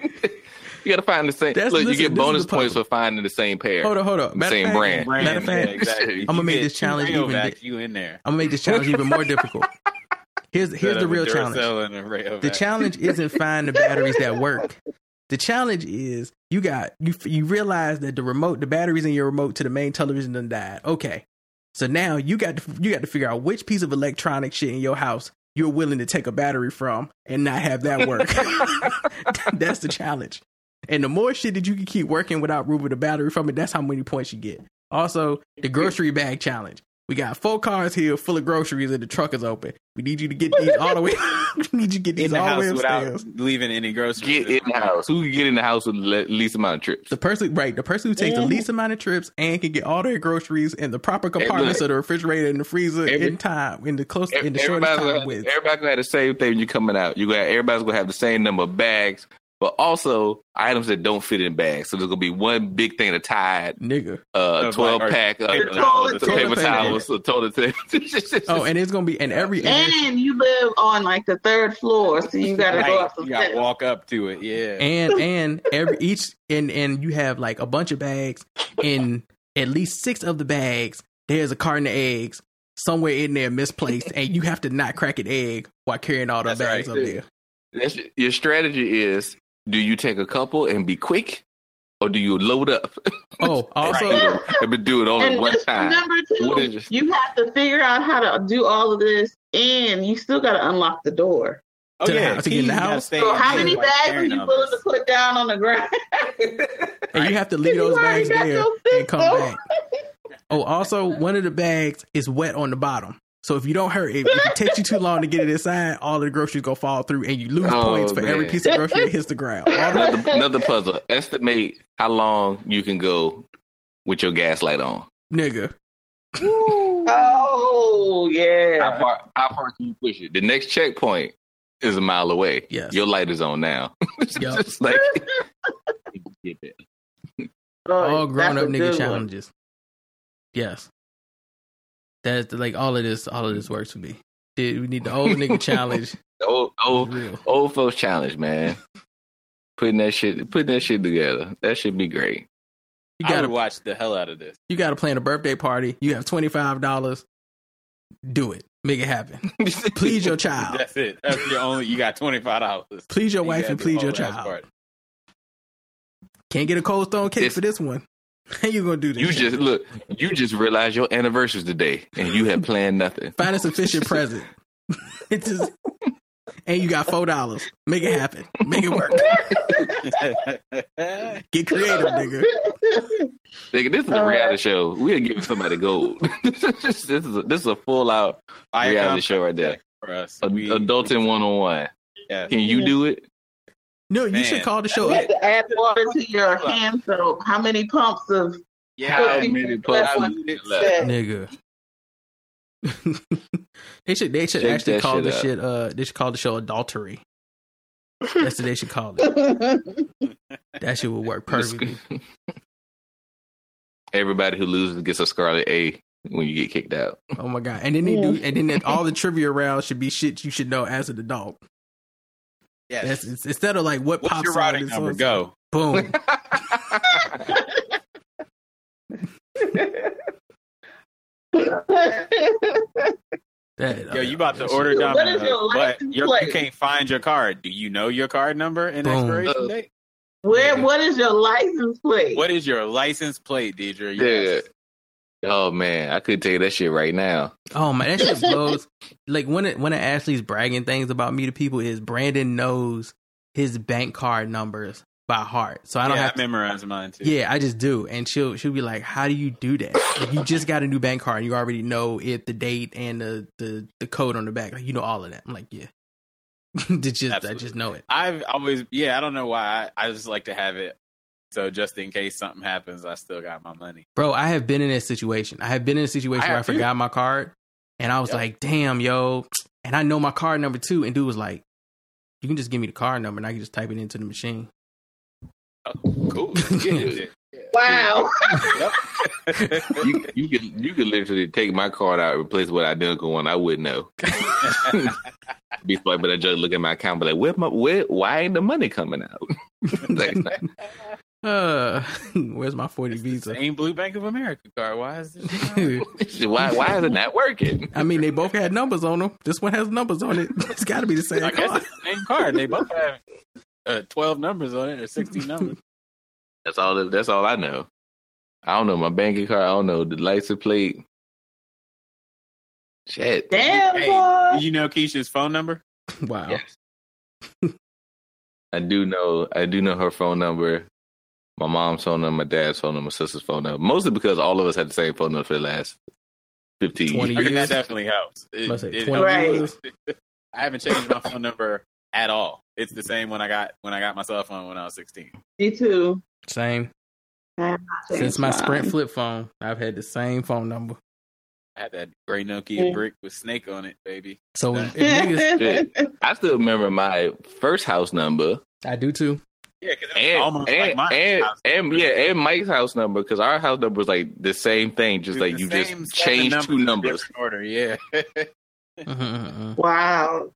S6: You gotta find the same.
S4: That's-
S6: Look, you get bonus points for finding the same pair.
S4: hold up, hold up. Matter
S6: Same
S4: fact,
S6: brand.
S4: Matter of fact,
S3: yeah, exactly.
S4: I'ma
S3: You
S4: make this challenge
S3: Rayovacs,
S4: even di-
S3: You in there?
S4: I'm gonna make this challenge even more difficult. Here's here's the real challenge. The
S3: The
S4: challenge isn't find the batteries that work. The challenge is you got you you realize that the remote, the batteries in your remote to the main television done died. Okay, so now you got to you got to figure out which piece of electronic shit in your house you're willing to take a battery from and not have that work. that's the challenge. And the more shit that you can keep working without removing the battery from it, that's how many points you get. Also, the grocery bag challenge. We got four cars here full of groceries and the truck is open. We need you to get these all the way. we need you to get these
S3: in the
S4: all the way
S3: house
S4: upstairs.
S3: without leaving any groceries.
S6: Get in the house. Who can get in the house with the least amount of trips?
S4: The person, right? The person who takes the mm-hmm. least amount of trips and can get all their groceries in the proper compartments of the refrigerator and the freezer
S6: Every-
S4: in time, in the close, in the shortest
S6: Everybody's gonna,
S4: time
S6: have,
S4: with.
S6: everybody's gonna have the same thing when you're coming out. You got everybody's gonna have the same number of bags, but also items that don't fit in bags. So there's gonna be one big thing of Tide,
S4: Nigga.
S6: uh,
S3: Of
S6: twelve
S3: like-
S6: pack, uh,
S3: paper
S6: uh,
S5: towels,
S6: paper
S4: toilet
S6: towels, a toilet paper.
S4: Oh, and it's gonna be and every and,
S5: And you live on like the third floor, so you got to go up the
S3: You got to walk up to it. Yeah.
S4: and and every each and and you have like a bunch of bags. In at least six of the bags, there's a carton of eggs somewhere in there misplaced, and you have to not crack an egg while carrying all the
S3: That's
S4: bags
S3: right.
S4: up there.
S6: That's, your strategy is: do you take a couple and be quick, or do you load up
S4: Oh, also.
S5: Right.
S6: and do it all
S5: at
S6: one
S5: just
S6: time?
S5: remember
S6: What
S5: too,
S6: your-
S5: you have to figure out how to do all of this, and you still got to unlock the door.
S3: Oh
S4: To
S3: yeah,
S4: house, to get in the house?
S5: So how many
S3: while
S5: bags are you willing to put down on the ground?
S4: and you have to leave those bags there and come back. Oh, also, one of the bags is wet on the bottom. So if you don't hurry, if, if it takes you too long to get it inside, all of the groceries go fall through, and you lose
S6: Oh,
S4: points for every piece of grocery that hits the ground.
S6: Another, another puzzle. Estimate how long you can go with your gas light on.
S4: nigga,
S5: Oh yeah.
S6: How
S5: yeah.
S6: far? How far can you push it? The next checkpoint is a mile away.
S4: Yes.
S6: Your light is on now. It's just like get it.
S5: Oh,
S4: all grown up nigga
S5: good one.
S4: challenges. Yes, that's like all of this. All of this works for me. Dude, we need the old nigga challenge.
S6: The old old old folks challenge, man. Putting that shit putting that shit together. That should be great.
S4: You gotta
S3: would watch the hell out of this.
S4: you gotta plan a birthday party. You have twenty five dollars. Do it. Make it happen. Please your child.
S3: That's it. That's your only. You got twenty five dollars.
S4: Please your wife and please your child. Can't get a cold stone cake
S6: This-
S4: for this one. How you gonna do this?
S6: You
S4: shit?
S6: just look. You just realized your anniversary's today, and you have planned nothing.
S4: find a sufficient present. It's just, and you got four dollars. Make it happen. Make it work. Get creative, nigga.
S6: Nigga, this is a uh, reality show. We're giving somebody gold. this is a, this is a full out reality show right there.
S3: for us.
S6: A-
S3: We-
S6: Adulting one on one.
S3: yeah.
S6: Can you do it?
S4: No, you
S3: Man.
S4: should call the
S5: You
S4: show.
S5: have to add water to your hand soap. How many pumps of
S3: Yeah.
S6: How
S5: Cooking
S6: many
S5: left
S6: puzzles
S5: one
S6: is
S5: said.
S6: left?
S4: Nigga. they should they should
S6: Shake
S4: actually call
S6: shit
S4: this
S6: up.
S4: shit uh they should call the show adultery. That's what they should call it. That shit would work perfectly.
S6: Everybody who loses gets a scarlet A when you get kicked out.
S4: Oh my god! And then they do, and then all the trivia rounds should be shit you should know as an adult.
S3: Yes.
S4: That's, it's, instead of like what
S3: What's
S4: pop
S3: your
S4: song
S3: routing number?
S4: on-
S3: Go.
S4: Boom. That,
S3: Yo, you about to
S4: uh,
S3: order
S5: What
S3: Domino's,
S5: your
S3: but you're, you can't find your card. Do you know your card number and
S4: Boom.
S3: expiration
S6: Uh,
S3: date?
S5: Where? What is your license plate?
S3: What is your license plate, Deidre?
S6: Yeah.
S3: Yes.
S6: Oh man, I could tell you that shit right now.
S4: Oh man, that shit blows. like when it, when Ashley's bragging things about me to people is Brandon knows his bank card numbers by heart, so I don't
S3: yeah,
S4: have
S3: I
S4: to.
S3: memorize mine too.
S4: Yeah, I just do, and she'll she'll be like, "How do you do that? Like, you just got a new bank card, and you already know it, the date, and the the, the code on the back. Like you know all of that." I'm like, "Yeah, it's just I just know it."
S3: I've always, yeah, I don't know why. I, I just like to have it. So just in case something happens, I still got my money.
S4: Bro, I have been in that situation. I have been in a situation
S3: I
S4: where I
S3: have too.
S4: forgot my card, and I was
S3: Yep.
S4: like, "Damn, yo!" And I know my card number too. And dude was like, "You can just give me the card number, and I can just type it into the machine."
S3: Oh, cool. Yeah.
S5: Wow.
S6: You you could you could literally take my card out, and replace with identical one. I wouldn't know. Be like, but I just look at my account, be like, where my where? Why ain't the money coming out? Like,
S4: Uh, where's my forty visa?
S3: Same Blue Bank of America card. Why is this?
S6: why why isn't that working?
S4: I mean, they both had numbers on them. This one has numbers on it. It's got to be the same
S3: I guess
S4: card.
S3: it's the same card. They both have uh, twelve numbers on it or sixteen numbers.
S6: That's all. That's all I know. I don't know my banking card. I don't know the license plate. Shit.
S5: Damn,
S3: Hey,
S5: boy.
S3: do you know Keisha's phone number?
S4: Wow.
S6: Yes. I do know. I do know her phone number. My mom's phone number, my dad's phone number, my sister's phone number. Mostly because all of us had the same phone number for the last fifteen
S4: 20
S6: years.
S4: years.
S3: that definitely helps. It-
S4: Must
S3: it
S4: 20
S3: helps.
S5: years.
S3: I haven't changed my phone number at all. It's the same when I got when I got my cell phone when I was sixteen.
S5: Me too.
S4: Same. Since my Sprint flip phone, I've had the same phone number.
S3: I had that gray Nokia
S5: Yeah.
S3: brick with Snake on it, baby.
S4: So if niggas,
S6: I still remember my first house number
S4: I do too.
S3: Yeah,
S6: and
S3: almost
S6: and
S3: like
S6: and,
S3: House
S6: and
S3: number.
S6: yeah, and Mike's house number because our house number was like the same thing, just
S3: It's
S6: like you just
S3: seven
S6: changed two numbers.
S3: different Order, yeah.
S4: Mhm, mhm, mhm.
S5: wow.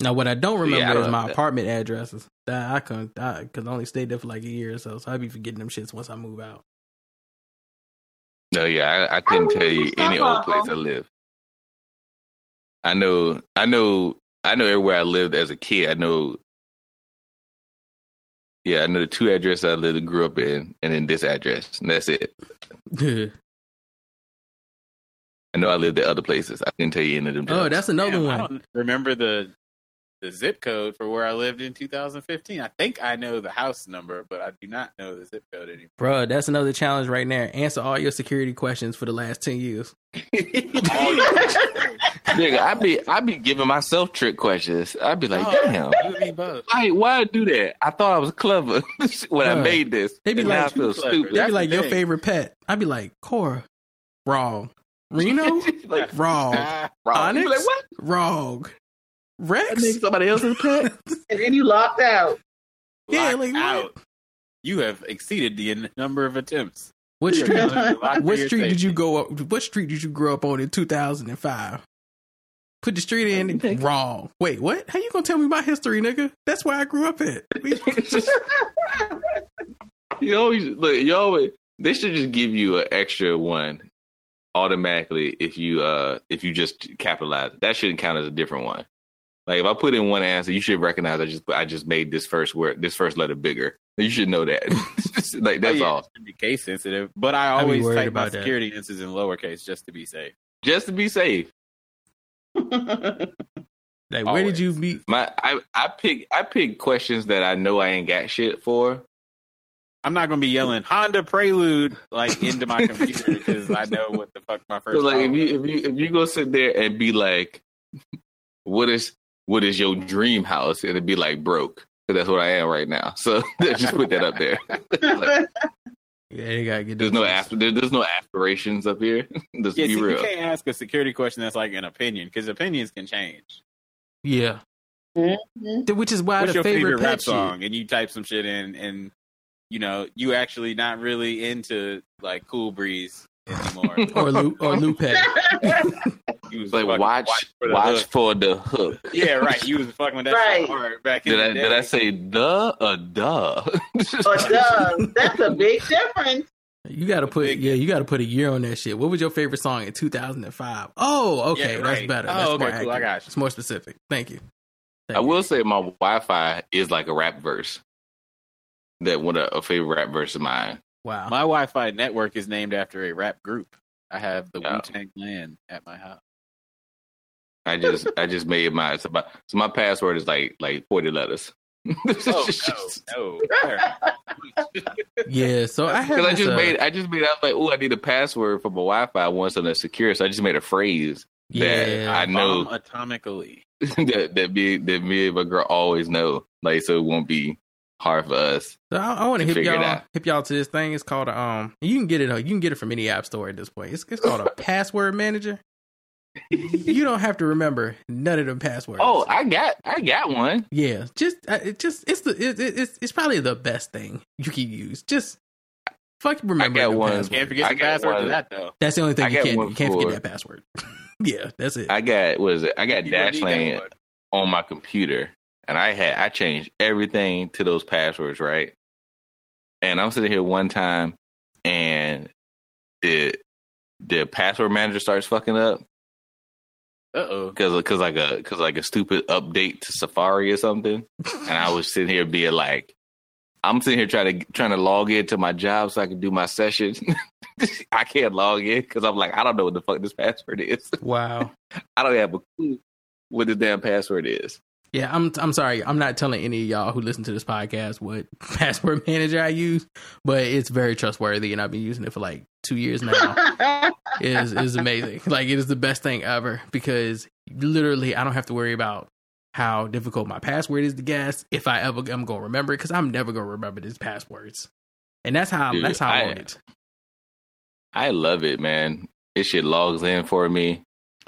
S4: Now, what I don't remember
S6: Yeah, I don't
S4: is my
S6: know.
S4: apartment addresses. That I couldn't, because I only stayed there for like a year or so. So I'd be forgetting them shits once I move out.
S6: No, yeah, I, I couldn't tell you any old place I live. I know, I know, I know everywhere I lived as a kid. I know, yeah, I know the two addresses I lived grew up in, and then this address, and that's it. I know I lived at other places. I couldn't tell you any of them.
S4: oh, that's another
S3: Damn, I
S4: one.
S3: don't remember the the zip code for where I lived in 2015. I think I know the house number, but I do not know the zip code anymore.
S4: Bro, that's another challenge right there. Answer all your security questions for the last 10 years.
S6: Nigga, I be I be giving myself trick questions. I'd be like,
S3: Oh,
S6: damn.
S3: you and me both.
S6: Why, why I do that? I thought I was clever when I made this.
S4: They'd be
S6: And now
S4: like-
S6: I feel stupid.
S4: They'd be like,
S3: the
S4: your
S3: thing.
S4: favorite pet. I'd be like, Cora. Wrong. Reno?
S6: like,
S4: Wrong.
S6: Wrong. You
S4: Onyx?
S6: like, what?
S4: Wrong.
S6: That
S4: Rex?
S6: nigga somebody else's pet?
S5: and then you locked out.
S4: Yeah,
S3: locked
S4: like, what?
S3: out. You have exceeded the number of attempts.
S4: What street?
S3: Locked
S4: what
S3: for your
S4: street did you go up? What street did you grow up on in 2005? Put the street in. Wrong. Wait, what? How you gonna tell me my history, nigga? That's where I grew up at.
S6: you always look. You always. They should just give you an extra one automatically if you uh if you just capitalize. That shouldn't count as a different one. Like if I put in one answer, you should recognize I just I just made this first word, this first letter bigger. You should know that. like that's
S3: Oh, yeah,
S6: all.
S3: be case sensitive, but I always
S4: worried
S3: type my
S4: about that.
S3: security answers in lowercase just to be safe.
S6: Just to be safe.
S4: Like, where did you meet?
S6: My I I pick I pick questions that I know I ain't got shit for.
S3: I'm not gonna be yelling Honda Prelude like into my computer because I know what the fuck my first.
S6: So like if you if you if you go sit there and be like, what is what is your dream house? It'd be like broke. 'Cause that's what I am right now. So just put that up there. Like,
S4: Yeah, they gotta get
S6: There's no
S4: shits.
S6: after. There, there's no aspirations up here. Let's
S3: Yeah,
S6: be
S3: see, you can't ask a security question that's like an opinion because opinions can change.
S4: Yeah,
S5: Mhm.
S4: Which is why
S3: What's
S4: the
S3: your favorite,
S4: pet
S3: rap
S4: shit-
S3: song? And you type some shit in, and you know you actually not really into like Cool Breeze anymore.
S4: or Lu- or Lupe.
S3: You was
S6: like
S3: fucking
S6: watch,
S3: for the
S6: watch
S3: hook.
S6: for the hook.
S3: Yeah, right. You was fucking with that
S5: Right.
S3: shit hard back in
S6: Did
S3: the
S6: I
S3: day.
S6: did I say duh or duh?
S5: Or does. That's a big difference.
S4: You got to put
S3: Big-
S4: yeah, you got to put a year on that shit. What was your favorite song in 2005? Oh, okay,
S3: Yeah,
S4: that's
S3: right.
S4: better.
S3: Oh,
S4: That's
S3: okay, cool, I got you.
S4: It's more specific. Thank you. Thank
S6: I
S4: you.
S6: will say my Wi-Fi is like a rap verse. That one a, a favorite rap verse of mine.
S4: Wow.
S3: My Wi-Fi network is named after a rap group. I have the
S6: Yeah.
S3: Wu Tang Clan at my house.
S6: I just I just made mine. So my, so my password is like like forty letters.
S3: Oh no, no.
S4: yeah. So I had
S6: Because I just
S4: uh,
S6: made I just made I was like, oh, I need a password for my Wi-Fi. I want something secure. So I just made a phrase
S4: yeah.
S6: I know.
S3: Atomically.
S6: that that me that me and my girl always know. Like so it won't be hard for us.
S4: So I, I want to
S6: to
S4: hip y'all
S6: out.
S4: hip y'all to this thing. It's called a, um. You can get it. uh, You can get it from any app store at this point. It's it's called a password manager. you don't have to remember none of them passwords.
S6: Oh, I got I got one.
S4: yeah. Just uh, it just it's the it, it, it's it's probably the best thing you can use. Just fuck remember.
S6: I
S4: got
S6: one.
S4: passwords.
S3: Can't forget
S6: I
S3: the
S6: got
S3: password
S6: one.
S3: to that though.
S4: That's the only thing
S6: I
S4: you can't you can't forget that password. yeah, that's it.
S6: I got what is it? I got
S3: You gonna need that
S6: Dashlane on my computer, and I had I changed everything to those passwords, right? And I'm sitting here one time, and the the password manager starts fucking up
S3: Uh oh.
S6: because because like a because like a stupid update to Safari or something, and I was sitting here being like. I'm sitting here trying to trying to log into my job so I can do my session. I can't log in because I'm like I don't know what the fuck this password is.
S4: wow.
S6: I don't have a clue what this damn password is.
S4: Yeah, I'm I'm sorry. I'm not telling any of y'all who listen to this podcast what password manager I use, but it's very trustworthy and I've been using it for like two years now. it is it is amazing. Like it is the best thing ever because literally I don't have to worry about how difficult my password is to guess if I ever am gonna remember it because I'm never gonna remember these passwords. And that's how
S6: Dude,
S4: that's how I,
S6: I-
S4: want it.
S6: I love it, man. This shit logs in for me.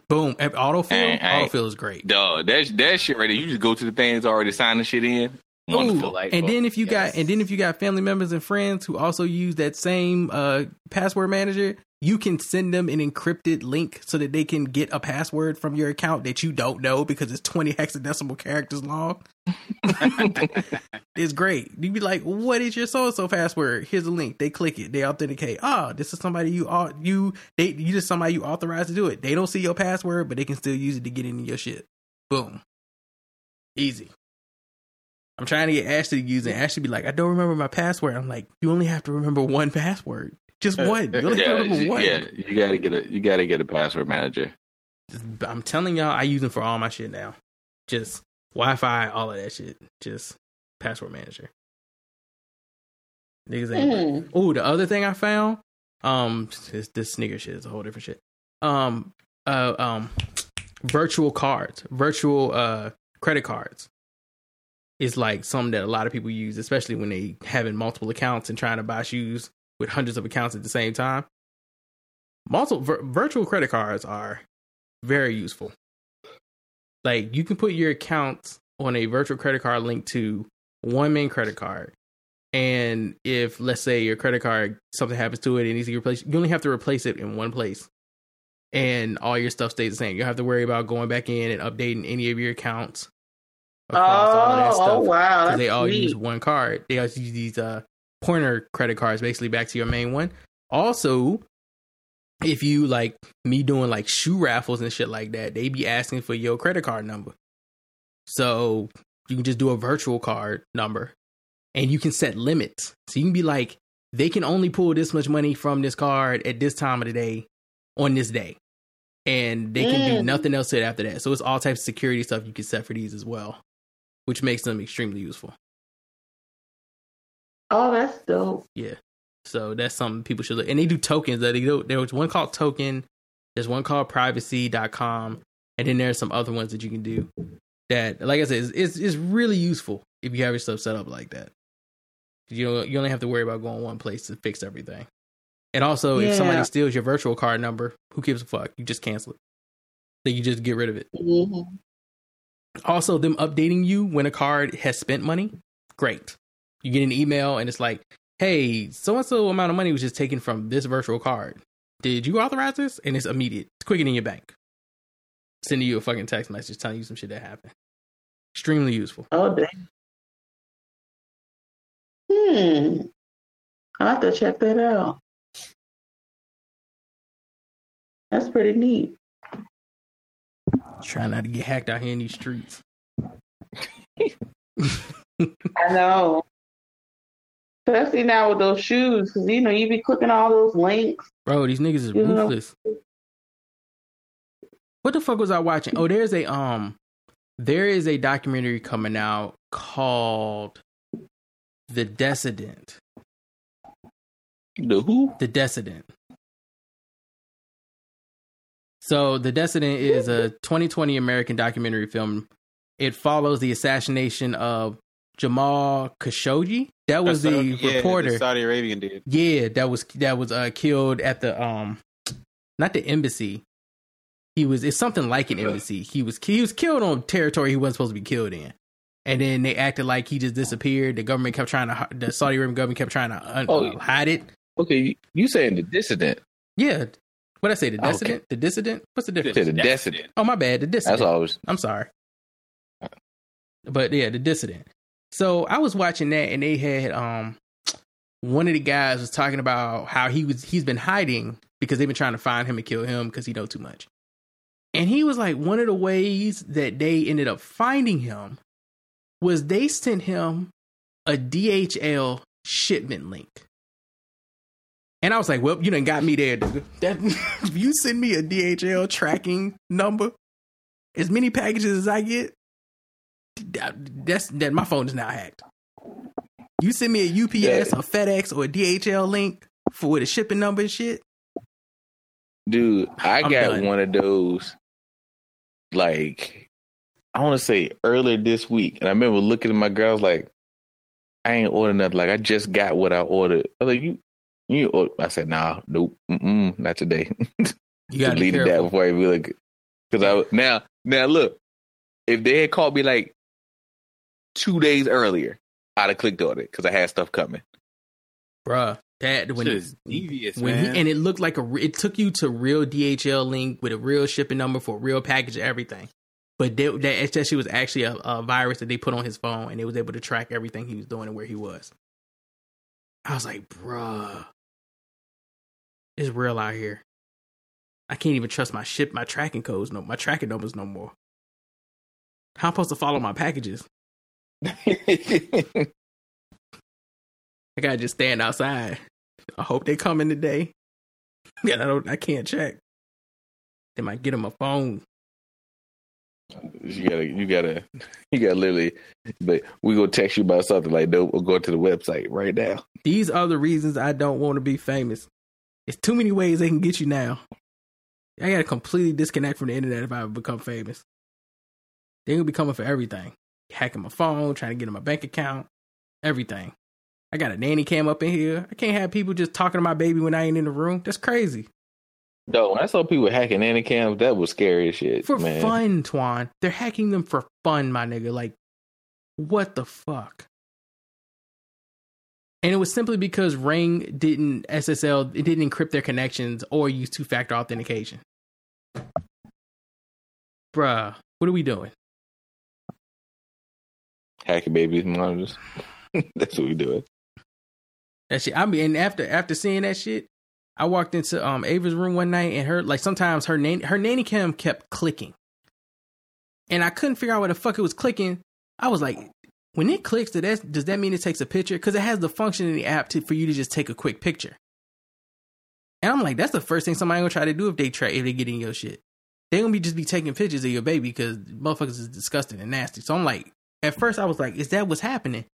S4: Boom. Autofill.
S6: Hey, hey.
S4: Autofill is great.
S6: Dog, that that shit right there. You just go to the things already signing shit in.
S4: Ooh,
S6: Wonderful.
S3: Delightful.
S4: and then if you
S3: Yes.
S4: got and then if you got family members and friends who also use that same uh password manager, you can send them an encrypted link so that they can get a password from your account that you don't know because it's 20 hexadecimal characters long. It's great. You'd be like, "What is your so and so password?" Here's a link. They click it. They authenticate. Oh, this is somebody you au- you they you just somebody you authorized to do it. They don't see your password, but they can still use it to get into your shit. Boom. Easy. I'm trying to get Ashley to use it. Ashley be like, "I don't remember my password." I'm like, "You only have to remember one password. Just one. You only
S6: yeah, you-
S4: one."
S6: yeah, you gotta get a you gotta get a password manager.
S4: I'm telling y'all, I use them for all my shit now. Just Wi-Fi, all of that shit. Just password manager. Niggas ain't.
S5: Mm.
S4: Oh, the other thing I found, um, this, this sneaker shit is a whole different shit. Um, uh, um, virtual cards, virtual uh credit cards is like something that a lot of people use, especially when they having multiple accounts and trying to buy shoes with hundreds of accounts at the same time. Multiple vir- virtual credit cards are very useful. Like you can put your accounts on a virtual credit card linked to one main credit card. And if let's say your credit card something happens to it, and it needs to be replaced, you only have to replace it in one place. And all your stuff stays the same. You don't have to worry about going back in and updating any of your accounts.
S5: Oh,
S4: all
S5: oh wow.
S4: because
S5: That's
S4: they all
S5: neat.
S4: use one card. They also use these uh, pointer credit cards basically back to your main one. Also, if you like me doing like shoe raffles and shit like that, they be asking for your credit card number. So you can just do a virtual card number and you can set limits. So you can be like, they can only pull this much money from this card at this time of the day on this day. And they can do
S5: Mm.
S4: nothing else to it after that. So it's all types of security stuff you can set for these as well, which makes them extremely useful.
S5: Oh, that's dope.
S4: Yeah. So that's something people should look. And they do tokens. That they do. There was one called Token. There's one called Privacy.com, and then there's some other ones that you can do. That, like I said, it's, is, is really useful if you have your stuff set up like that. You don't, you only have to worry about going one place to fix everything. And also, if somebody steals your virtual card number, who gives a fuck? You just cancel it. So you just get rid of it.
S5: Mhm.
S4: Also, them updating you when a card has spent money, great. You get an email and it's like, hey, so and so amount of money was just taken from this virtual card. Did you authorize this? And it's immediate. It's quicker than your bank. Sending you a fucking text message telling you some shit that happened. Extremely useful.
S5: Oh damn. Hmm. I'll have to check that out. That's pretty neat.
S4: Try not to get hacked out here in these streets.
S5: I know. Especially now with those shoes, because you know you be clicking all those links.
S4: Bro, these niggas is
S5: You know-
S4: ruthless. What the fuck was I watching? Oh, there's a um there is a documentary coming out called The Decedent.
S6: The who?
S4: The Decedent. So, The Decedent is a 2020 American documentary film. It follows the assassination of Jamal Khashoggi. That was the
S3: Saudi- yeah,
S4: reporter.
S3: the Saudi Arabian dude.
S4: Yeah, that was that was uh killed at the um not the embassy. He was it's something like an embassy. He was he was killed on territory he wasn't supposed to be killed in. And then they acted like he just disappeared. The government kept trying to the Saudi Arabian government kept trying to un-
S6: Oh.
S4: uh, hide it.
S6: Okay, you, you saying the dissident?
S4: Yeah. What I say the
S6: Okay.
S4: dissident? The dissident? What's the difference?
S6: said the dissident.
S4: Oh my bad, the dissident.
S6: That's always.
S4: I'm sorry. But yeah, the dissident. So I was watching that and they had um one of the guys was talking about how he was he's been hiding because they've been trying to find him and kill him because he know too much. And he was like one of the ways that they ended up finding him was they sent him a DHL shipment link. And I was like, well, you done got me there. That you send me a DHL tracking number, as many packages as I get, that's that my phone is now hacked. You send me a UPS,
S6: Yeah.
S4: a FedEx, or a DHL link for with a shipping number and shit.
S6: Dude, I
S4: I'm
S6: got
S4: done.
S6: one of those like I want to say earlier this week, and I remember looking at my girls like, I ain't ordered nothing. Like I just got what I ordered. I was like, you, you. Order? I said, nah, nope, not today.
S4: You be
S6: Deleted that before I like, because I now now look, if they had called me like two days earlier, I'd have clicked on it because I had stuff coming.
S4: bruh. That when
S3: Shit is devious,
S4: when
S3: man.
S4: he and it looked like a it took you to real DHL link with a real shipping number for a real package everything. But they, that that shit was actually a, a virus that they put on his phone and it was able to track everything he was doing and where he was. I was like, bruh, it's real out here. I can't even trust my ship, my tracking codes, no, my tracking numbers no more. How am I supposed to follow my packages? I gotta just stand outside. I hope they come in today. Yeah, I don't. I can't check. They might get him a phone.
S6: You gotta, you gotta, you gotta literally. But we gonna text you about something like, nope, we'll go to the website right now.
S4: These are the reasons I don't want to be famous. It's too many ways they can get you now. I gotta completely disconnect from the internet if I become famous. They gonna be coming for everything. Hacking my phone, trying to get in my bank account, everything. I got a nanny cam up in here. I can't have people just talking to my baby when I ain't in the room. That's crazy.
S6: No, when I saw people hacking nanny cams, that was scary as shit,
S4: For
S6: man.
S4: fun, Twan. They're hacking them for fun, my nigga. Like, what the fuck? And it was simply because Ring didn't SSL, it didn't encrypt their connections or use two factor authentication. Bruh, what are we doing?
S6: Hacking babies monitors. That's what we doing.
S4: That shit. I mean, and after after seeing that shit, I walked into um Ava's room one night and her like sometimes her nanny her nanny cam kept clicking, and I couldn't figure out what the fuck it was clicking. I was like, when it clicks, does that does that mean it takes a picture? Because it has the function in the app to, for you to just take a quick picture. And I'm like, that's the first thing somebody gonna try to do if they try if they get in your shit. They gonna be just be taking pictures of your baby because motherfuckers is disgusting and nasty. So I'm like, at first I was like, is that what's happening?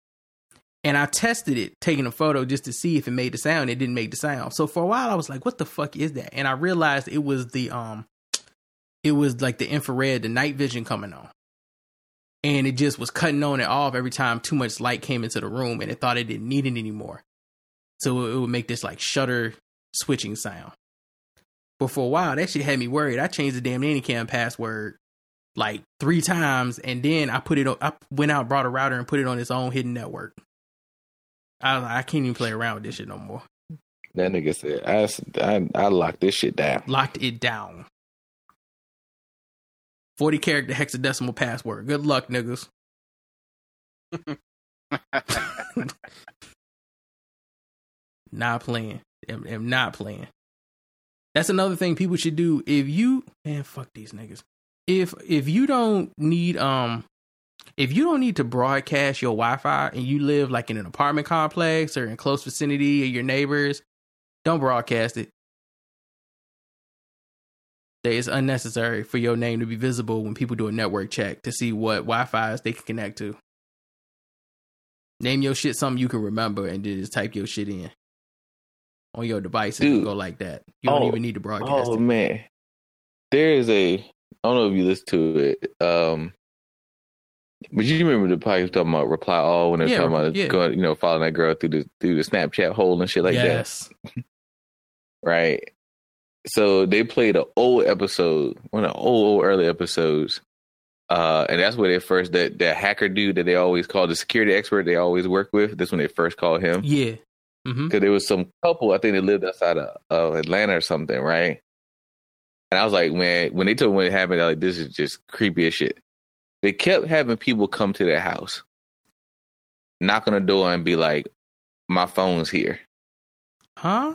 S4: And I tested it, taking a photo just to see if it made the sound. It didn't make the sound. So for a while I was like, what the fuck is that? And I realized it was the um it was like the infrared, the night vision coming on. and it just was cutting on and off every time too much light came into the room, and it thought it didn't need it anymore. So it would make this like shutter switching sound. But for a while, that shit had me worried. I changed the damn Anycam password like three times, and then I put it. On, I went out, brought a router, and put it on its own hidden network. I I can't even play around with this shit no more.
S6: That nigga said, "I I locked this shit down.
S4: Locked it down. Forty character hexadecimal password. Good luck, niggas. not playing. Am, am not playing. That's another thing people should do. If you man, fuck these niggas. If if you don't need um if you don't need to broadcast your Wi-Fi and you live like in an apartment complex or in close vicinity of your neighbors, don't broadcast it. That It's unnecessary for your name to be visible when people do a network check to see what Wi-Fi's they can connect to. Name your shit something you can remember and then just type your shit in on your device and go like that. You don't
S6: Oh.
S4: even need to broadcast
S6: Oh
S4: it.
S6: man, there is a. I don't know if you listen to it. Um, but you remember the podcast talking about reply all when they're
S4: Yeah,
S6: talking about
S4: yeah.
S6: going, you know, following that girl through the through the Snapchat hole and shit like that,
S4: yes.
S6: right? So they played an old episode, one of the old, old early episodes, uh, and that's where they first that that hacker dude that they always call the security expert they always work with. That's when they first called him.
S4: Yeah.
S6: because there was some couple I think they lived outside of, of Atlanta or something, right? And I was like, man, when they told me what happened, I was like, this is just creepy as shit. They kept having people come to their house, knock on the door, and be like, "My phone's here."
S4: Huh?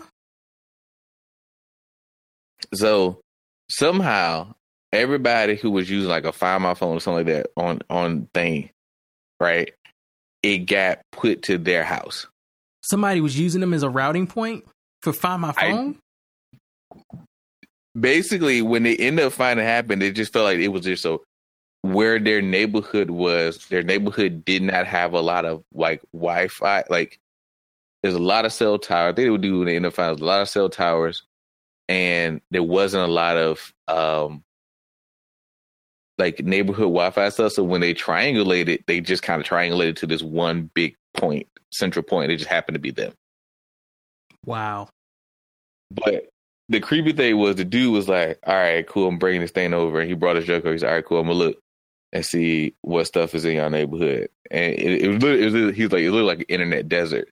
S6: So somehow everybody who was using like a Find My phone or something like that on on thing, right? It got put to their house.
S4: Somebody was using them as a routing point for find my
S6: I-
S4: phone.
S6: Basically when they ended up finding it happened, it just felt like it was just so where their neighborhood was, their neighborhood did not have a lot of like Wi Fi. Like there's a lot of cell towers. They would do when they ended up finding a lot of cell towers and there wasn't a lot of um like neighborhood Wi Fi stuff. So when they triangulated, they just kind of triangulated to this one big point, central point. It just happened to be them.
S4: wow.
S6: But the creepy thing was the dude was like, "All right, cool, I'm bringing this thing over." And he brought his over. He's like, "All right, cool, I'm gonna look and see what stuff is in your neighborhood." And it, it was, it was he was like, "It looked like an internet desert,"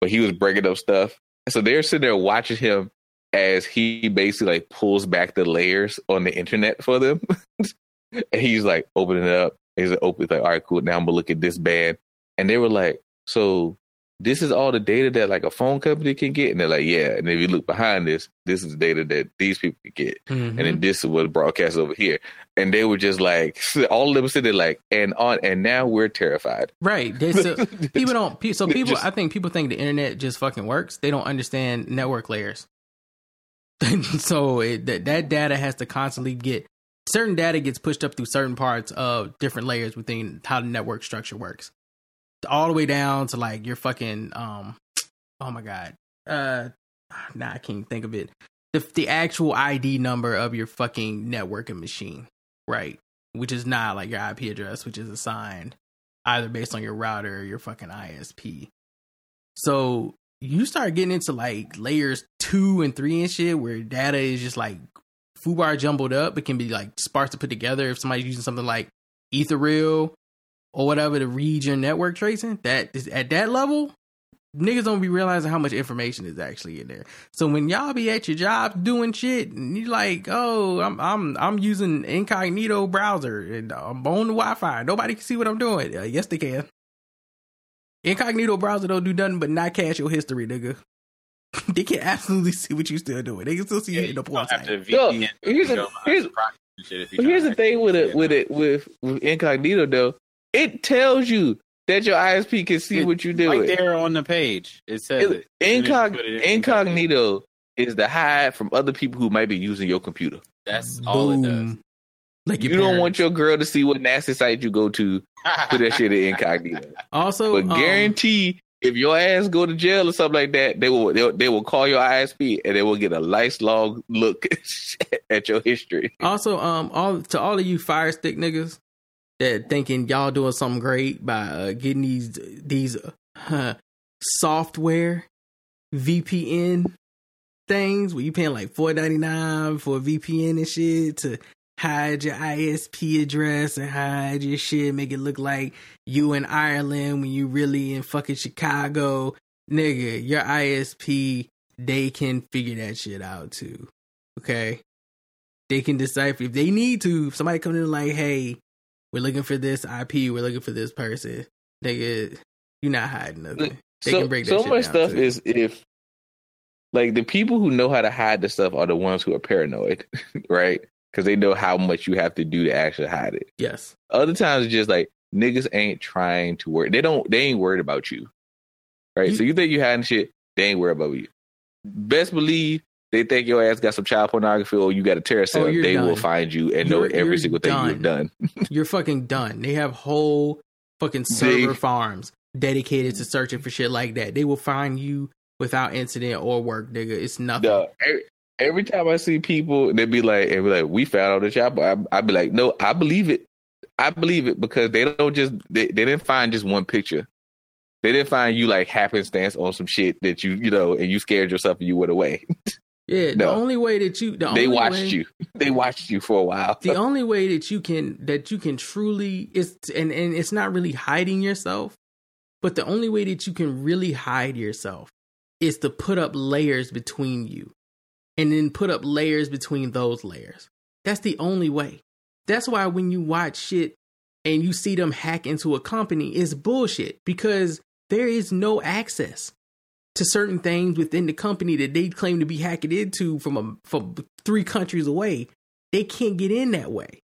S6: but he was breaking up stuff. So they're sitting there watching him as he basically like pulls back the layers on the internet for them, and he's like opening it up. He's like, "Open," like, "All right, cool, now I'm gonna look at this band." And they were like, "So." This is all the data that like a phone company can get, and they're like, yeah. And if you look behind this, this is the data that these people can get,
S4: Mhm.
S6: and then this is what broadcast over here. And they were just like, all of them sitting there like, and on, and now we're terrified.
S4: right. They, so people don't. So people,
S6: just-
S4: I think people think the internet just fucking works. They don't understand network layers. so it, that that data has to constantly get certain data gets pushed up through certain parts of different layers within how the network structure works, all the way down to like your fucking um. Oh my god. Uh, nah, I can't think of it. The the actual ID number of your fucking networking machine, right? Which is not like your IP address, which is assigned either based on your router or your fucking ISP. So you start getting into like layers two and three and shit where data is just like foobar jumbled up. It can be like sparse to put together if somebody's using something like Ethereal or whatever to read your network tracing. That is at that level, niggas don't be realizing how much information is actually in there. So when y'all be at your jobs doing shit, and you like, oh, I'm I'm I'm using incognito browser and I'm on the Wi-Fi. Nobody can see what I'm doing. Uh, yes, they can. Incognito browser don't do nothing but not cache your history, nigga. they can absolutely see what you still doing. They can still see you in the
S3: You
S4: porn site.
S6: Yo, here's a- here's-
S3: the proxy and shit if you
S6: But here's the thing with it, with it, with, with incognito though, it tells you that your ISP can see
S3: It-
S6: what you do.
S3: right there on the page. It says
S6: It-
S3: it. As soon as you
S6: incog-
S3: it
S6: incognito is to hide from other people who might be using your computer.
S3: That's all it does.
S4: Like
S6: You
S4: your
S6: don't want your girl to see what nasty site you go to. Put that shit in incognito.
S4: also
S6: But
S4: um,
S6: guarantee if your ass go to jail or something like that, they will they, will- they will call your ISP and they will get a nice long look at your history.
S4: Also, um, all to all of you fire stick niggas, that thinking y'all doing something great by uh, getting these these uh, software VPN things where you paying like four ninety nine for a VPN and shit to hide your ISP address and hide your shit, make it look like you in Ireland when you really in fucking Chicago. Nigga, your ISP, they can figure that shit out too. Okay? They can decipher if they need to. If somebody come in like, hey, we're looking for this IP, we're looking for this person. Nigga, you're not hiding nothing. They
S6: so,
S4: can break that
S6: so much stuff
S4: too.
S6: is if like the people who know how to hide the stuff are the ones who are paranoid, right? Because they know how much you have to do to actually hide it.
S4: Yes.
S6: Other times it's just like niggas ain't trying to work. They don't. They ain't worried about you, right?
S4: You-
S6: so you think you hiding shit? They ain't worried about you. Best believe they think your ass got some child pornography or you got a terror cell.
S4: Oh,
S6: they will find you and know
S4: You're-
S6: every
S4: you're
S6: single thing you've done.
S4: You're fucking done. They have whole fucking server farms dedicated to searching for shit like that. They will find you without incident or work, nigga. It's nothing.
S6: No, every, every time I see people, they be like, they be like, we found all the child. I, I'd be like, no, I believe it. I believe it because they don't just they, they didn't find just one picture. They didn't find you like happenstance on some shit that you you know and you scared yourself and you went away.
S4: Yeah, the
S6: No.
S4: only way that you the
S6: they watched
S4: way-
S6: you. They watched you for a while.
S4: the only way that you can that you can truly is and and it's not really hiding yourself but the only way that you can really hide yourself is to put up layers between you and then put up layers between those layers that's the only way that's why when you watch shit and you see them hack into a company it's bullshit because there is no access to certain things within the company that they claim to be hacking into from a, from three countries away they can't get in that way.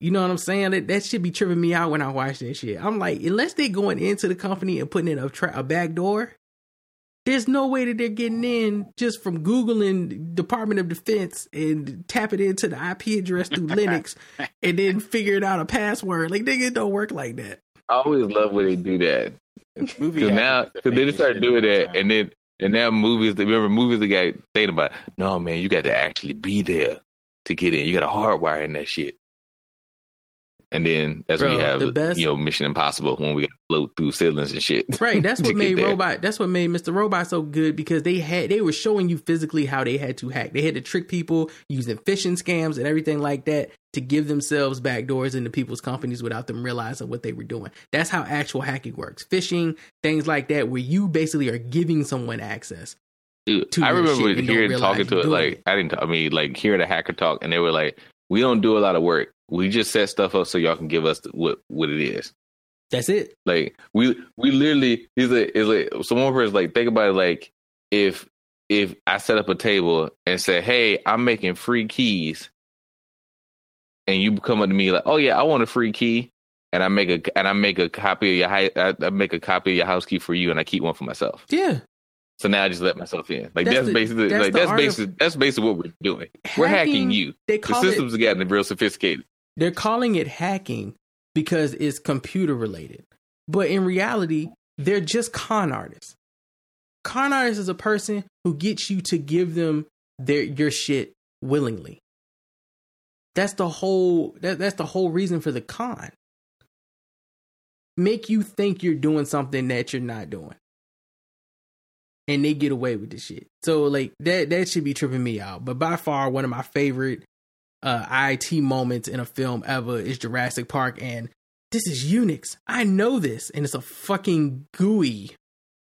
S4: You know what I'm saying? That, that should be tripping me out when I watch that shit. I'm like, unless they're going into the company and putting in a, tra- a back door, there's no way that they're getting in just from Googling Department of Defense and tapping into the IP address through Linux and then figuring out a password. Like, nigga, it don't work like that.
S6: I always love when they do that.
S3: Movie
S6: Because now,
S3: hackers,
S6: because they just started doing that, and then and now movies. Remember movies? They got saying about, no man, you got to actually be there to get in. You got to hardwire in that shit. And then that's when you have
S4: the best-
S6: you know Mission Impossible when we float through ceilings and shit.
S4: Right. That's what made. Robot. That's what made Mr. Robot so good because they had they were showing you physically how they had to hack. They had to trick people using phishing scams and everything like that to give themselves backdoors into people's companies without them realizing what they were doing. That's how actual hacking works. Phishing, things like that, where you basically are giving someone access.
S6: Dude,
S4: to
S6: I remember
S4: shit and don't
S6: hearing talking to it like
S4: it.
S6: I didn't. I mean, like hearing a hacker talk, and they were like, "We don't do a lot of work. We just set stuff up so y'all can give us what what it is."
S4: That's it.
S6: Like we we literally is like is like so one person like think about it like if if I set up a table and say, "Hey, I'm making free keys," and you come up to me like, "Oh yeah, I want a free key," and I make a and I make a copy of your I, I make a copy of your house key for you, and I keep one for myself.
S4: Yeah.
S6: So now I just let myself in. Like
S4: That's
S6: that's,
S4: the-
S6: basically
S4: that's
S6: like that's
S4: of-
S6: basically that's basically what we're doing. we're hacking you.
S4: They
S6: The
S4: call it
S6: systems are getting real sophisticated.
S4: they're calling it hacking because it's computer related. But in reality, they're just con artists. Con artist is a person who gets you to give them their your shit willingly. That's the whole that, that's the whole reason for the con. Make you think you're doing something that you're not doing. And they get away with this shit. So like that that should be tripping me out. But by far one of my favorite uh, IT moments in a film ever is Jurassic Park, and this is Unix. I know this, and it's a fucking GUI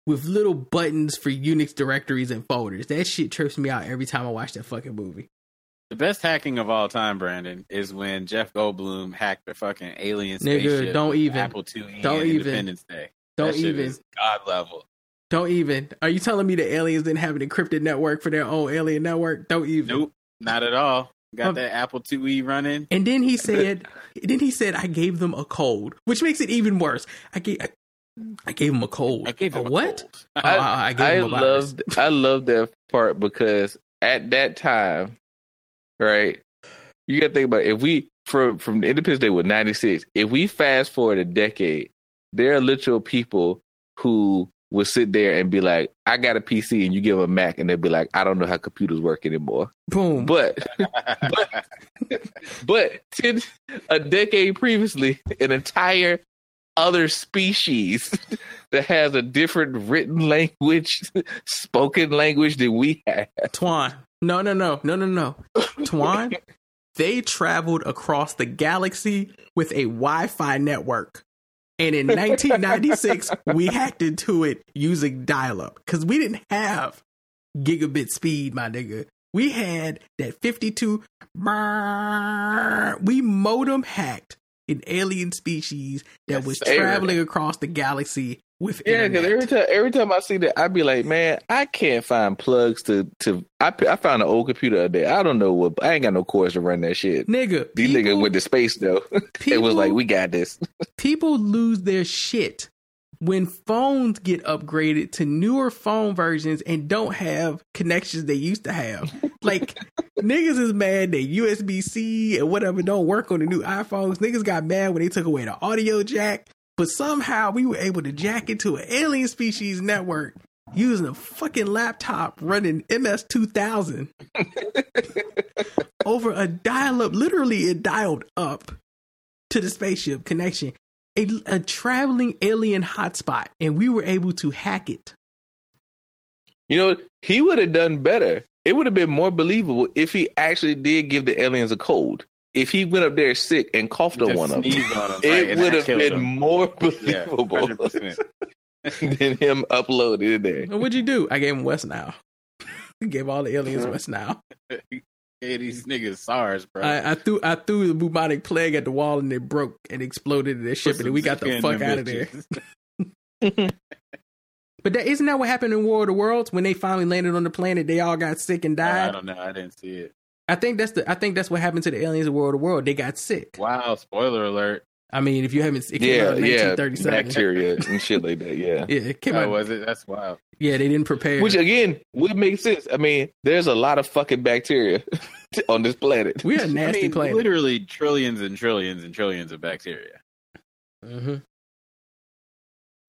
S4: with little buttons for Unix directories and folders. That shit trips me out every time I watch that fucking movie.
S3: The best hacking of all time, Brandon, is when Jeff Goldblum hacked the fucking alien
S4: Nigga,
S3: spaceship.
S4: don't even.
S3: Apple IIe
S4: Don't even.
S3: Independence Day.
S4: Don't even.
S3: God level.
S4: Don't even. Are you telling me the aliens didn't have an encrypted network for their own alien network? Don't even.
S3: Nope, not at all. Got
S4: Um,
S3: that Apple IIe running.
S4: And then he said, then he said, I gave them a cold, which makes it even worse. I gave, I, I gave him a cold.
S3: I gave
S4: a
S3: him a
S4: what?
S3: cold.
S4: Oh, I, I gave
S6: I
S4: him a virus.
S6: love I love that part because at that time, right? You got to think about it. if we from from the Independence Day with ninety six. If we fast forward a decade, there are literal people who would sit there and be like, "I got a PC," and you give them a Mac, and they'd be like, "I don't know how computers work anymore."
S4: Boom.
S6: But but ten, a decade previously, an entire other species that has a different written language, spoken language than we have.
S4: Twan. No, no, no, no, no, no. Twan, they traveled across the galaxy with a Wi Fi network. And in 1996, we hacked into it using dial up because we didn't have gigabit speed, my nigga. We had that 52. We modem hacked an alien species that was traveling across the galaxy with
S6: Yeah, because every time every time I see that, I'd be like, man, I can't find plugs to to. I I found an old computer the other day. I don't know what. I ain't got no cords to run that shit.
S4: Nigga,
S6: These
S4: people-
S6: niggas went to space though. it was like, we got this.
S4: people lose their shit when phones get upgraded to newer phone versions and don't have connections they used to have. Like niggas is mad that USB C and whatever don't work on the new iPhones. Niggas got mad when they took away the audio jack, but somehow we were able to jack into an alien species network using a fucking laptop running MS 2000 over a dial up. Literally, it dialed up to the spaceship connection, a, a traveling alien hotspot, and we were able to hack it.
S6: You know, he would have done better. It would have been more believable if he actually did give the aliens a cold. If he went up there sick and coughed on one of them,
S3: sneezed on 'em, right,
S6: it
S3: and
S6: would have
S3: been
S6: been
S3: 'em.
S6: more believable
S3: 100%.
S6: than him uploading it there.
S4: What'd you do? I gave him West Nile. I gave all the aliens West Nile.
S3: Hey, these niggas SARS, bro.
S4: I, I threw I threw the bubonic plague at the wall and it broke and exploded in their ship and we got the fuck out of there. But that isn't that what happened in War of the Worlds when they finally landed on the planet? They all got sick and died.
S3: I don't know. I didn't see it.
S4: I think that's the I think that's what happened to the aliens in War of the World. They got sick.
S3: Wow, spoiler alert.
S4: I mean, if you haven't, it came
S6: Yeah,
S4: out in
S6: yeah,
S4: 1937.
S6: bacteria and shit like that. Yeah.
S4: Yeah, it came
S3: Oh,
S4: out.
S3: was it? That's wild.
S4: Yeah, they didn't prepare.
S6: Which again would make sense. I mean, there's a lot of fucking bacteria on this planet.
S4: We're a nasty
S3: I mean,
S4: planet.
S3: literally trillions and trillions and trillions of bacteria.
S4: hmm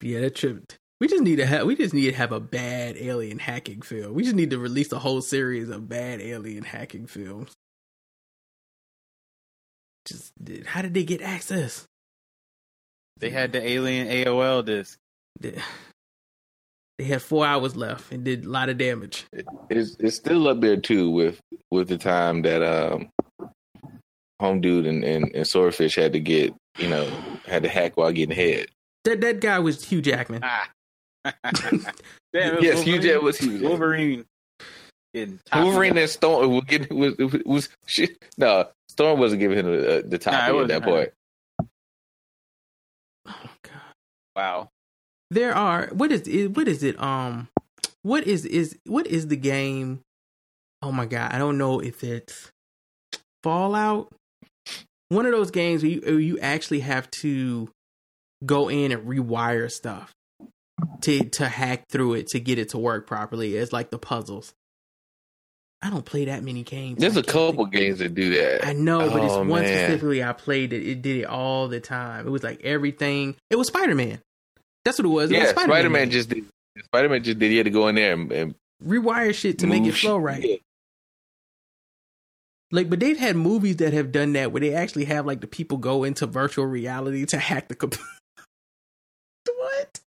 S4: Yeah, that trip. We just need to have. We just need to have a bad alien hacking film. We just need to release a whole series of bad alien hacking films. Just how did they get access?
S3: They had the alien AOL disc.
S4: They, they had four hours left and did a lot of damage.
S6: It's it's still up there too with with the time that um Home Dude and, and, and Swordfish had to get you know had to hack while getting head.
S4: That that guy was Hugh Jackman.
S3: Ah. Damn, it was
S6: Yes, Hugh Jackman was Hugh.
S3: Wolverine. Top
S6: Wolverine and Storm was getting was was, was shit. No, Storm wasn't giving him the, the top
S3: Nah,
S6: at that point.
S4: Oh god.
S3: Wow.
S4: There are what is it? What is it? Um, what is is what is the game? Oh my god, I don't know if it's Fallout. One of those games where you, where you actually have to go in and rewire stuff to to hack through it to get it to work properly. It's like the puzzles. I don't play that many games.
S6: There's
S4: I
S6: a couple
S4: think-
S6: games that do that.
S4: I know, but it's
S6: oh,
S4: one
S6: man.
S4: specifically I played it. It did it all the time. It was like everything. It was Spider Man. That's what it was. It
S6: Yeah,
S4: Spider-Man
S6: Spider Man
S4: game.
S6: just did. Spider Man just did. He had to go in there and, and
S4: rewire shit to make it flow right.
S6: Yeah.
S4: Like, but they've had movies that have done that where they actually have like the people go into virtual reality to hack the computer. what?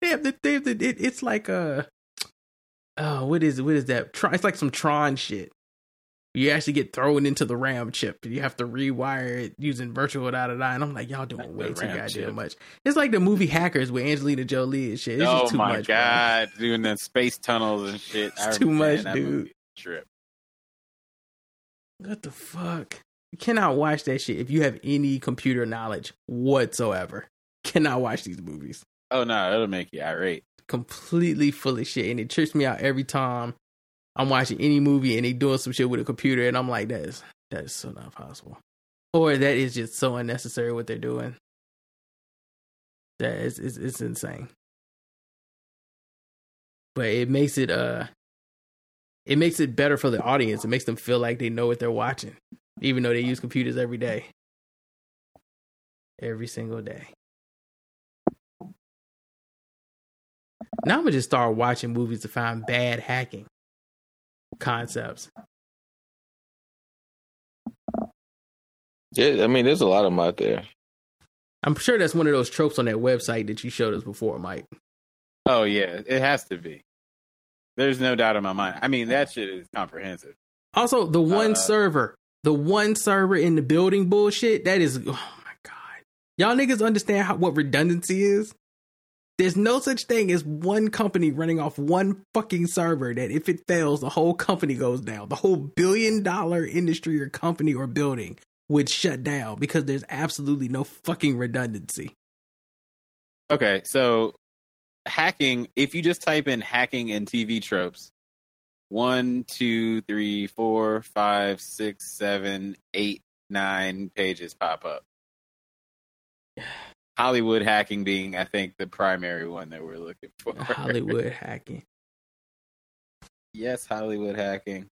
S4: They have the they have the it, it's like a oh what is what is that? Tron, it's like some Tron shit. You actually get thrown into the RAM chip. You have to rewire it using virtual da da da. And I'm like, y'all doing
S3: The
S4: way too
S3: RAM
S4: goddamn
S3: chip.
S4: much. It's like the movie Hackers with Angelina Jolie and shit. It's
S3: oh
S4: just too
S3: my
S4: much. bro.
S3: god, doing the space tunnels and shit.
S4: It's
S3: I
S4: too much, dude.
S3: Trip.
S4: What the fuck? You cannot watch that shit if you have any computer knowledge whatsoever. Cannot watch these movies.
S3: Oh no, it'll make you irate.
S4: Completely full of shit. And it trips me out every time I'm watching any movie and they doing some shit with a computer and I'm like, that is that is so not possible. Or that is just so unnecessary what they're doing. That is it's, it's insane. But it makes it uh it makes it better for the audience. It makes them feel like they know what they're watching, even though they use computers every day. Every single day. Now I'm gonna just start watching movies to find bad hacking concepts.
S6: Yeah, I mean, there's a lot of them out there.
S4: I'm sure that's one of those tropes on that website that you showed us before, Mike.
S3: Oh yeah, it has to be. There's no doubt in my mind. I mean, that shit is comprehensive.
S4: Also, the one
S3: Uh,
S4: server, the one server in the building bullshit, that is, oh my God. Y'all niggas understand how, what redundancy is? There's no such thing as one company running off one fucking server that if it fails, the whole company goes down. The whole billion dollar industry or company or building would shut down because there's absolutely no fucking redundancy.
S3: Okay, so hacking. If you just type in hacking and TV tropes, one, two, three, four, five, six, seven, eight, nine pages pop up. Hollywood hacking being, I think, the primary one that we're looking for.
S4: Hollywood hacking.
S3: yes, Hollywood hacking.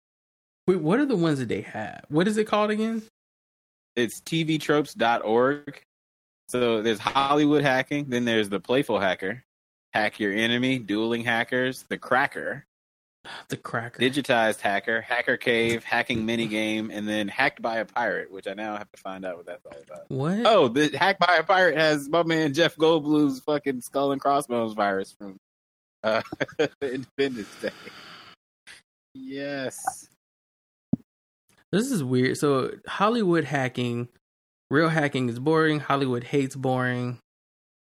S4: Wait, what are the ones that they have? What is it called again?
S3: It's tvtropes.org. So there's Hollywood hacking, then there's the playful hacker, hack your enemy, dueling hackers, the cracker,
S4: The cracker.
S3: digitized hacker, hacker cave, hacking minigame, and then hacked by a pirate, which I now have to find out what that's all about.
S4: what?
S3: Oh, the hacked by a pirate has my man Jeff Goldblum's fucking skull and crossbones virus from uh, Independence Day. Yes.
S4: This is weird. So Hollywood hacking, real hacking is boring. Hollywood hates boring.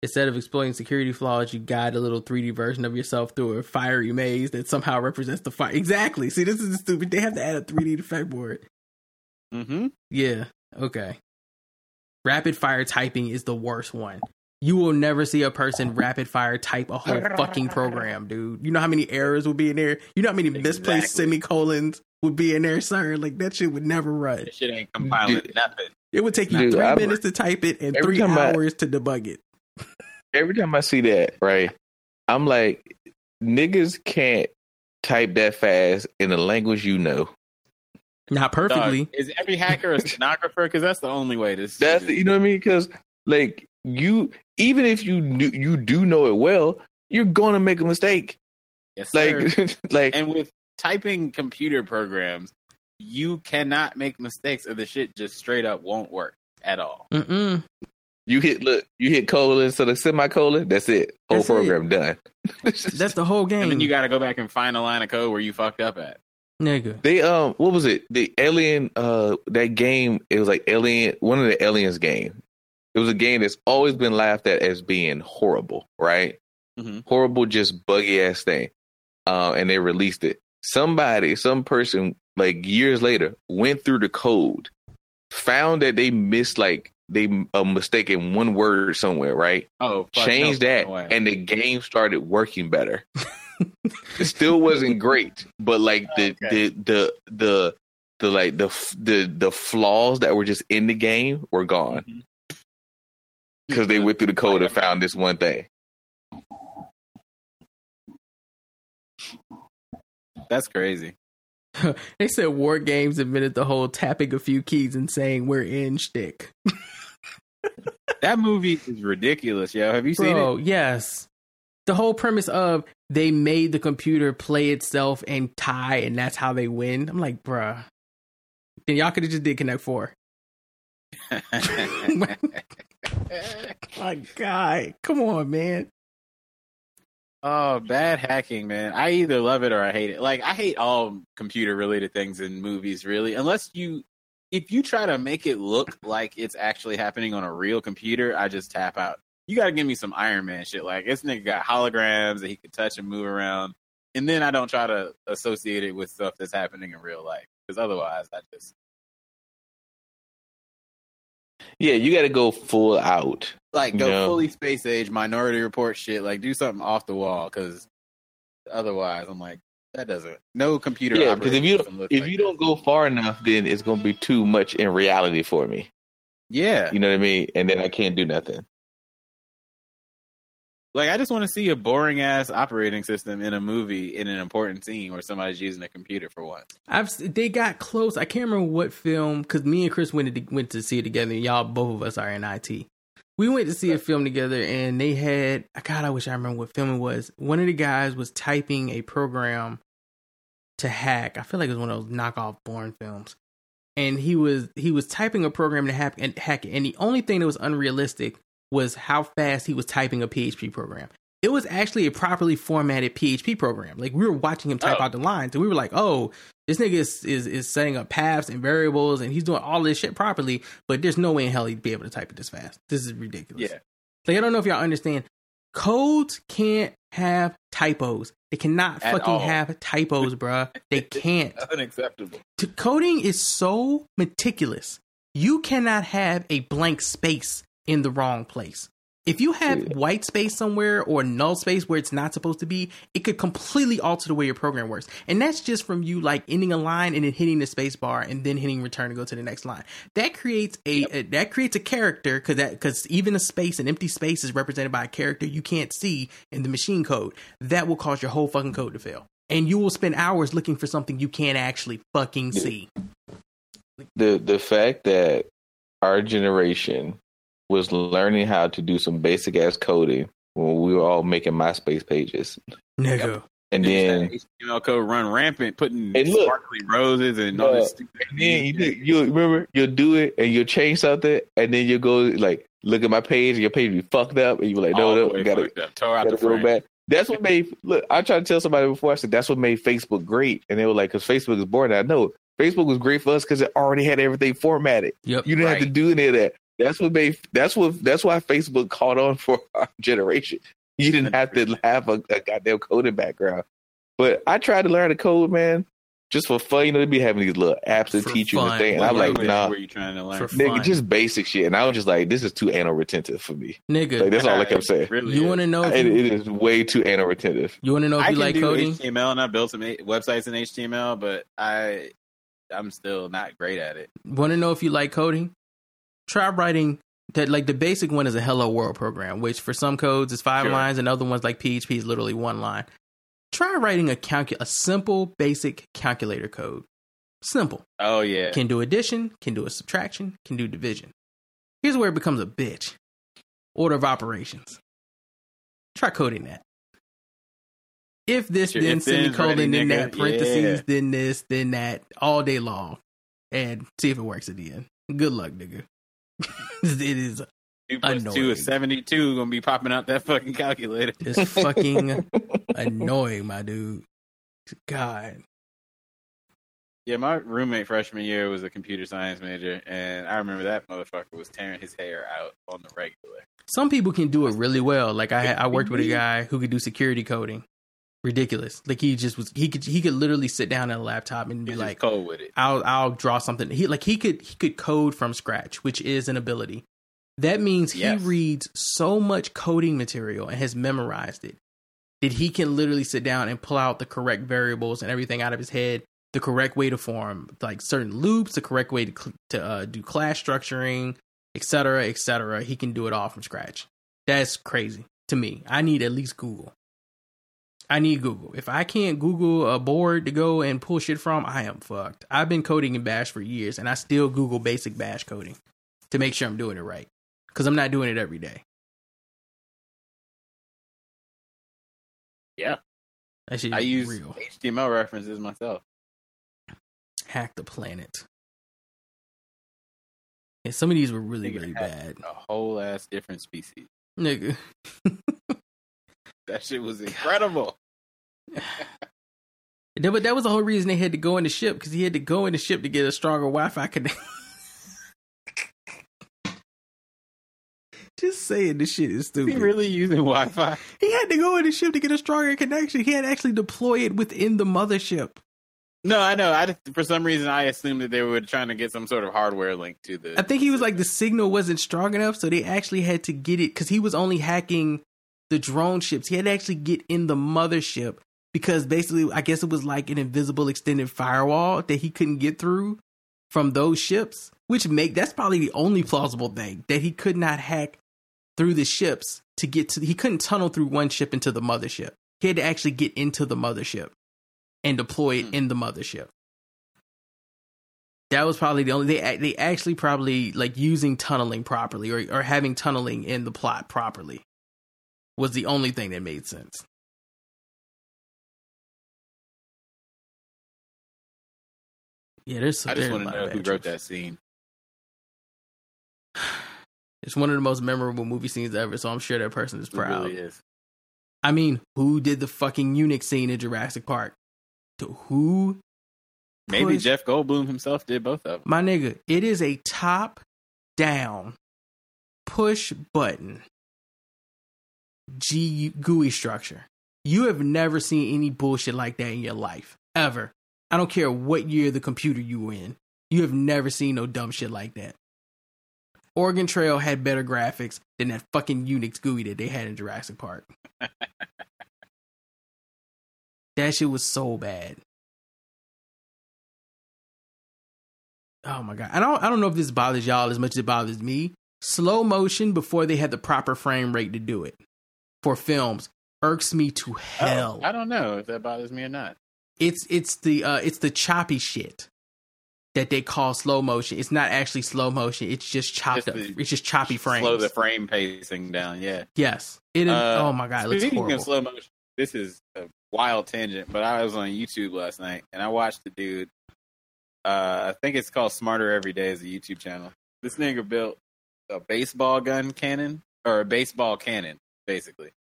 S4: Instead of exploiting security flaws, you guide a little 3D version of yourself through a fiery maze that somehow represents the fire. Exactly. See, this is stupid. They have to add a 3D effect board.
S3: Mm-hmm.
S4: Yeah. Okay. Rapid fire typing is the worst one. You will never see a person rapid fire type a whole fucking program, dude. You know how many errors would be in there? You know how many misplaced semicolons would be in there, sir? Like that shit would never run.
S3: This shit ain't compiling
S6: Dude.
S3: nothing.
S4: It would take you
S6: Dude,
S4: three
S6: I'm-
S4: minutes to type it and
S6: every
S4: three
S6: time I-
S4: hours to debug it.
S6: Every time I see that, right, I'm like, niggas can't type that fast in a language you know.
S4: Not perfectly.
S3: Dog, is every hacker a stenographer? Because that's the only way this.
S6: That's you know what I mean? Because like you, even if you knew, you do know it well, you're gonna make a mistake.
S3: yes, sir.
S6: Like, like
S3: and with typing computer programs, you cannot make mistakes, or the shit just straight up won't work at all.
S4: Mm-mm.
S6: You hit look, you hit colon instead of semicolon. That's it. Whole
S4: That's it.
S6: program done.
S4: That's the whole game.
S3: And then you got to go back and find a line of code where you fucked up at.
S4: Nigga.
S6: They um, what was it? The Alien uh, that game. It was like Alien, one of the Aliens game. It was a game that's always been laughed at as being horrible, right?
S3: Mhm.
S6: Horrible, just buggy ass thing. Uh, and they released it. Somebody, some person, like years later, went through the code, found that they missed like they a mistake in one word somewhere, right?
S3: Oh, fuck,
S6: Changed
S3: no
S6: that,
S3: fucking way.
S6: and the game started working better. it still wasn't great, but like the
S3: Okay.
S6: the the the the like the the the flaws that were just in the game were gone
S3: Mhm.
S6: because they went through the code and found this one thing.
S3: That's crazy.
S4: They said War Games admitted the whole tapping a few keys and saying we're in shtick.
S3: That movie is ridiculous, yo. Have you seen
S4: Bro,
S3: it?
S4: yes. The whole premise of they made the computer play itself and tie, and that's how they win. I'm like, bruh. Then y'all could have just did Connect Four. My God, come on, man.
S3: oh, bad hacking, man. I either love it or I hate it. Like I hate all computer related things in movies, really. Unless you if you try to make it look like it's actually happening on a real computer, I just tap out. You gotta give me some Iron Man shit. Like this nigga got holograms that he could touch and move around. And then I don't try to associate it with stuff that's happening in real life. Because otherwise I just
S6: Yeah, you got to go full out.
S3: like go fully space age minority report shit like do something off the wall because otherwise i'm like that doesn't no computer
S6: Yeah, because if you
S3: system looks
S6: if
S3: like
S6: you
S3: that.
S6: don't go far enough, then it's gonna be too much in reality for me.
S3: yeah
S6: You know what I mean? And then I can't do nothing.
S3: like i just want to see a boring ass operating system in a movie in an important scene where somebody's using a computer for once
S4: I've they got close. I can't remember what film because me and Chris went to went to see it together. And y'all, both of us are in IT. We went to see a film together and they had I God, I wish I remember what film it was. One of the guys was typing a program to hack. I feel like it was one of those knockoff Bourne films. And he was he was typing a program to hack and hack it. And the only thing that was unrealistic was how fast he was typing a PHP program. It was actually a properly formatted PHP program. Like we were watching him type
S3: Oh.
S4: out the lines, and we were like, "Oh, this nigga is, is is setting up paths and variables, and he's doing all this shit properly." But there's no way in hell he'd be able to type it this fast. This is ridiculous.
S3: Yeah.
S4: Like I don't know if y'all understand. Codes can't have typos. They cannot
S3: At
S4: fucking
S3: all.
S4: have typos, bruh. They can't.
S3: Unacceptable.
S4: T- coding is so meticulous. You cannot have a blank space in the wrong place. If you have
S6: Yeah.
S4: white space somewhere or null space where it's not supposed to be, it could completely alter the way your program works. And that's just from you like ending a line and then hitting the space bar and then hitting return to go to the next line. That creates a, a- that creates a character because that because even a space, an empty space, is represented by a character you can't see in the machine code. That will cause your whole fucking code to fail. And you will spend hours looking for something you can't actually fucking see.
S6: the the fact that our generation was learning how to do some basic ass coding when we were all making MySpace pages,
S4: Nigga.
S6: and then
S3: HTML code run rampant, putting
S6: Hey, look.
S3: sparkly roses and all
S6: Uh,
S3: this stupid.
S6: And then you do, you remember you'll do it and you'll change something and then you'll go like look at my page and your page be fucked up and you're like no
S3: all
S6: no you gotta
S3: fucked up. Tore out
S6: gotta
S3: the
S6: go
S3: frame.
S6: back. That's what made look. I tried to tell somebody before. I said that's what made Facebook great, and they were like, "Because Facebook is boring." I know Facebook was great for us because it already had everything formatted.
S4: Yep.
S6: You didn't have to do any of that. That's what made. That's what. That's why Facebook caught on for our generation. You didn't have to have a, a goddamn coding background. But I tried to learn to code, man, just for fun. You know, they be having these little apps that
S4: For
S6: teach you
S4: fun.
S6: the thing, and
S3: What
S6: I'm like,
S3: language
S6: nah,
S3: were you trying to learn?
S4: For
S6: nigga,
S4: fun.
S6: just basic shit. And I was just like, this is too anal retentive for me.
S4: Nigga.
S6: Like that's all I kept saying.
S3: Really
S4: you want to know if
S6: It,
S4: you,
S6: it is way too anal retentive.
S4: you want to know if
S3: I
S4: you
S3: can
S4: like
S3: do
S4: coding?
S3: HTML, and I built some websites in HTML, but I, I'm still not great at it.
S4: Want to know if you like coding? Try writing that. Like the basic one is a Hello World program, which for some codes is five
S3: Sure.
S4: lines, and other ones like PHP is literally one line. Try writing a calcu- a simple basic calculator code. Simple.
S3: Oh yeah,
S4: Can do addition, can do a subtraction, can do division. Here's where it becomes a bitch. Order of operations. Try coding that. If this, then
S3: if
S4: semicolon,
S3: ready,
S4: then
S3: nigga.
S4: that, parentheses,
S3: Yeah.
S4: then this, then that, all day long. And see if it works at the end. Good luck, nigga. it is
S3: two plus
S4: annoying.
S3: two is seventy-two. Gonna be popping out that fucking calculator.
S4: it's fucking annoying, my dude. God.
S3: Yeah, my roommate freshman year was a computer science major, and I remember that motherfucker was tearing his hair out on the regular.
S4: Some people can do it really well. Like I, I worked with a guy who could do security coding. Ridiculous. Like he just was. He could. He could literally sit down at a laptop and be like,
S3: cold with it.
S4: "I'll, I'll draw something." He like he could. He could code from scratch, which is an ability. That means he
S3: Yes.
S4: reads so much coding material and has memorized it that he can literally sit down and pull out the correct variables and everything out of his head, the correct way to form like certain loops, the correct way to to uh, do class structuring, etc., etc. He can do it all from scratch. That's crazy to me. I need at least Google. I need Google. If I can't Google a board to go and pull shit from, I am fucked. I've been coding in Bash for years, and I still Google basic Bash coding to make sure I'm doing it right because I'm not doing it every day.
S3: Yeah. I use
S4: real.
S3: HTML references myself.
S4: Hack the planet. Yeah, some of these were really,
S3: Nigga
S4: really bad.
S3: A whole ass different species.
S4: Nigga.
S3: That shit was incredible.
S4: That- But that was the whole reason they had to go in the ship because he had to go in the ship to get a stronger Wi-Fi connection. Just saying this shit is
S3: Is
S4: stupid.
S3: he really using Wi-Fi?
S4: He had to go in the ship to get a stronger connection. He had to actually deploy it within the mothership.
S3: No, I know. I just, for some reason I assumed that they were trying to get some sort of hardware link to the.
S4: I think he was like the signal wasn't strong enough, so they actually had to get it because he was only hacking the drone ships. He had to actually get in the mothership because basically, I guess it was like an invisible extended firewall that he couldn't get through from those ships. Which make that's probably the only plausible thing that he could not hack through the ships to get to. He couldn't tunnel through one ship into the mothership. He had to actually get into the mothership and deploy it
S3: Hmm.
S4: in the mothership. That was probably the only they they actually probably like using tunneling properly or or having tunneling in the plot properly was the only thing that made sense. Yeah, there's.
S3: I just want to know who wrote that scene.
S4: It's one of the most memorable movie scenes ever, so I'm sure that person is proud.
S3: really is.
S4: I mean, who did the fucking Unix scene in Jurassic Park? To who?
S3: Maybe
S4: pushed-
S3: Jeff Goldblum himself did both of them.
S4: My nigga, it is a top down push button G GUI structure. You have never seen any bullshit like that in your life. Ever. I don't care what year the computer you were in. You have never seen no dumb shit like that. Oregon Trail had better graphics than that fucking Unix GUI that they had in Jurassic Park. that shit was so bad. Oh my god. I don't I don't know if this bothers y'all as much as it bothers me. Slow motion before they had the proper frame rate to do it for films irks me to oh, hell.
S3: Oh, I don't know if that bothers me or not.
S4: It's it's the uh it's the choppy shit that they call slow motion. It's not actually slow motion. It's just chopped
S3: Just
S4: up.
S3: the-
S4: It's just choppy frames.
S3: Slow the frame pacing down. Yeah.
S4: yes. It is,
S3: Uh,
S4: oh my god, it looks
S3: Speaking
S4: horrible.
S3: of slow motion, this is a wild tangent, but I was on YouTube last night and I watched the dude. Uh, I think it's called Smarter Every Day is a YouTube channel. This nigga built a baseball gun cannon or a baseball cannon, basically,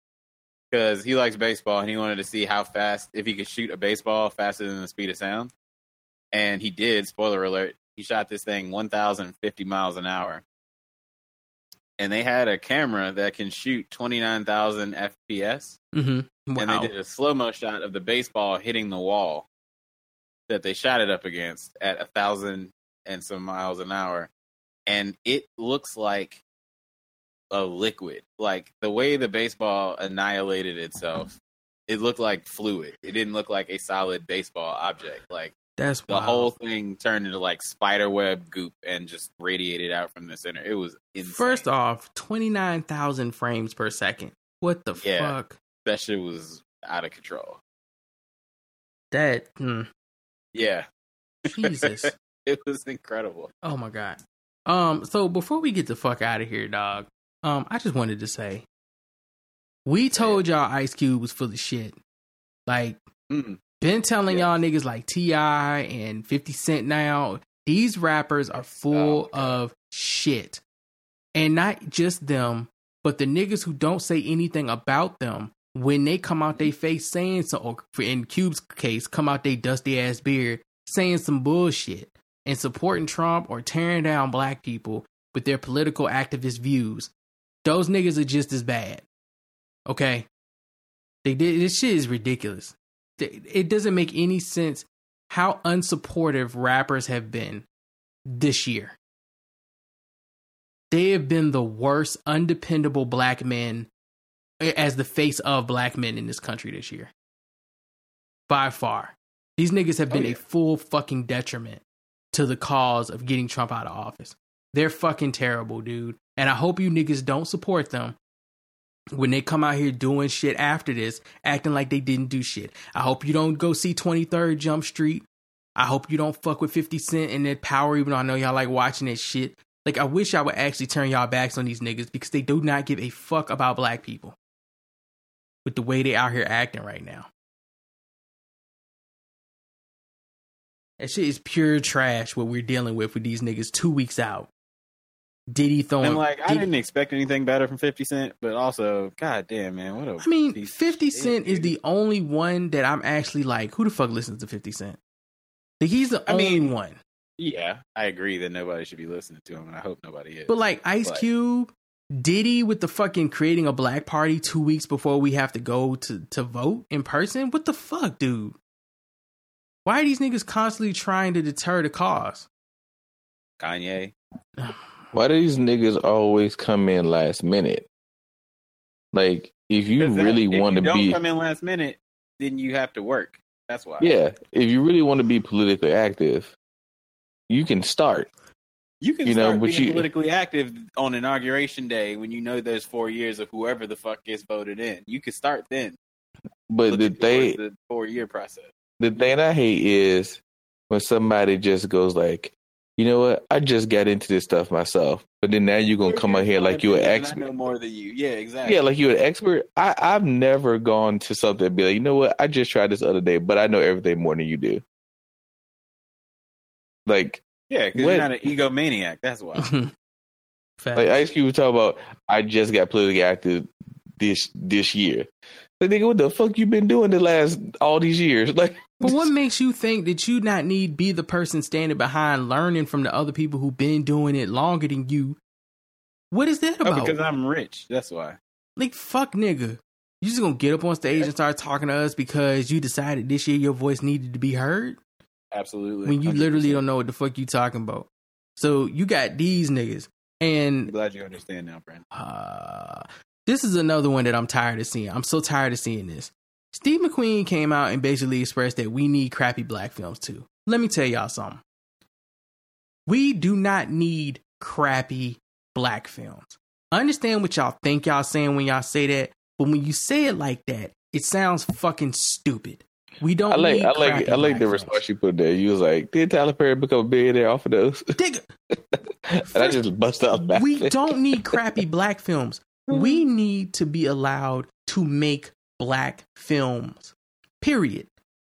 S3: because he likes baseball and he wanted to see how fast if he could shoot a baseball faster than the speed of sound. And he did. Spoiler alert: he shot this thing 1,050 miles an hour. And they had a camera that can shoot 29,000 FPS
S4: hmm
S3: and they did a slow mo shot of the baseball hitting the wall that they shot it up against at a thousand and some miles an hour, and it looks like a liquid. Like the way the baseball annihilated itself, it looked like fluid. It didn't look like a solid baseball object. Like
S4: That's
S3: the
S4: wild.
S3: whole thing turned into like spider web goop and just radiated out from the center. It was insane.
S4: First off, twenty nine thousand frames per second. What the
S3: Yeah.
S4: fuck?
S3: that shit was out of control.
S4: That hmm,
S3: Yeah,
S4: Jesus.
S3: it was incredible.
S4: Oh my god. Um, so before we get the fuck out of here, dog, um, I just wanted to say we told y'all Ice Cube was full of shit. Like,
S3: Mm.
S4: been telling
S3: Yeah.
S4: y'all niggas like T.I. and 50 Cent now, these rappers are full
S3: Oh,
S4: of shit. And not just them, but the niggas who don't say anything about them when they come out they face saying so or for in Cube's case, come out they dusty ass beard saying some bullshit and supporting Trump or tearing down black people with their political activist views. Those niggas are just as bad. Okay? They did this shit is ridiculous. It doesn't make any sense how unsupportive rappers have been this year. They have been the worst undependable black men eh, as the face of black men in this country this year. By far. These niggas have
S3: Oh,
S4: been
S3: yeah.
S4: a full fucking detriment to the cause of getting Trump out of office. They're fucking terrible, dude. And I hope you niggas don't support them when they come out here doing shit after this, acting like they didn't do shit. I hope you don't go see 23rd Jump Street. I hope you don't fuck with 50 Cent and that power, even though I know y'all like watching that shit. Like, I wish I would actually turn y'all backs on these niggas because they do not give a fuck about black people with the way they out here acting right now. That shit is pure trash what we're dealing with with these niggas two weeks out. Diddy throwing.
S3: And like, I didn't expect anything better from Fifty Cent, but also, god damn, man, what a
S4: I mean, 50
S3: shit,
S4: Cent is the only one that I'm actually like, who the fuck listens to 50 Cent? Like, he's the
S3: I
S4: only
S3: mean,
S4: one.
S3: Yeah, I agree that nobody should be listening to him, and I hope nobody is.
S4: But like Ice
S3: But-
S4: Cube, Diddy with the fucking creating a black party two weeks before we have to go to, to vote in person? What the fuck, dude? Why are these niggas constantly trying to deter the cause?
S3: Kanye,
S7: Why do these niggas always come in last minute? Like, if you really want to
S3: don't
S7: be,
S3: come in last minute, then you have to work. That's why.
S7: yeah, if you really want to be politically active, you can start.
S3: you can
S7: you know,
S3: start
S7: but
S3: being
S7: you-
S3: politically active on inauguration day when you know there's four years of whoever the fuck gets voted in. You can start then.
S7: But the thing,
S3: the four year process.
S7: the thing I hate is when somebody just goes like, you know what? I just got into this stuff myself. But then now you're gonna come out here like you're an
S3: And I
S7: expert.
S3: know more than you. Yeah, exactly.
S7: Yeah, like you're an expert. I, I've never gone to something and be like, you know what? I just tried this other day, but I know everything more than you do. Like,
S3: yeah, because
S7: What-
S3: you're not an egomaniac. That's why.
S4: Facts.
S7: like Ice Cube was talking about, I just got politically active this this year. Like, nigga, what the fuck you been doing the last all these years? Like,
S4: But what makes you think that you not need be the person standing behind learning from the other people who've been doing it longer than you? What is that
S3: Oh,
S4: about?
S3: because I'm rich. That's why.
S4: like fuck nigga. You just gonna get up on stage and start talking to us because you decided this year your voice needed to be heard?
S3: Absolutely.
S4: When you literally
S3: 100%.
S4: don't know what the fuck you talking about. So you got these niggas.
S3: I'm
S4: And
S3: glad you understand now, friend.
S4: uh, this is another one that I'm tired of seeing. I'm so tired of seeing this. Steve McQueen came out and basically expressed that we need crappy black films too. Let me tell y'all something. We do not need crappy black films. I understand what y'all think y'all saying when y'all say that, but when you say it like that, it sounds fucking stupid. We don't
S7: I like,
S4: need
S7: I like, I like the
S4: films.
S7: response you put there. You was like, did Tyler Perry become a billionaire off of those?
S4: Nigga,
S7: and I just bust out laughing.
S4: we don't need crappy black films. Mm-hmm. We need to be allowed to make black films. Period.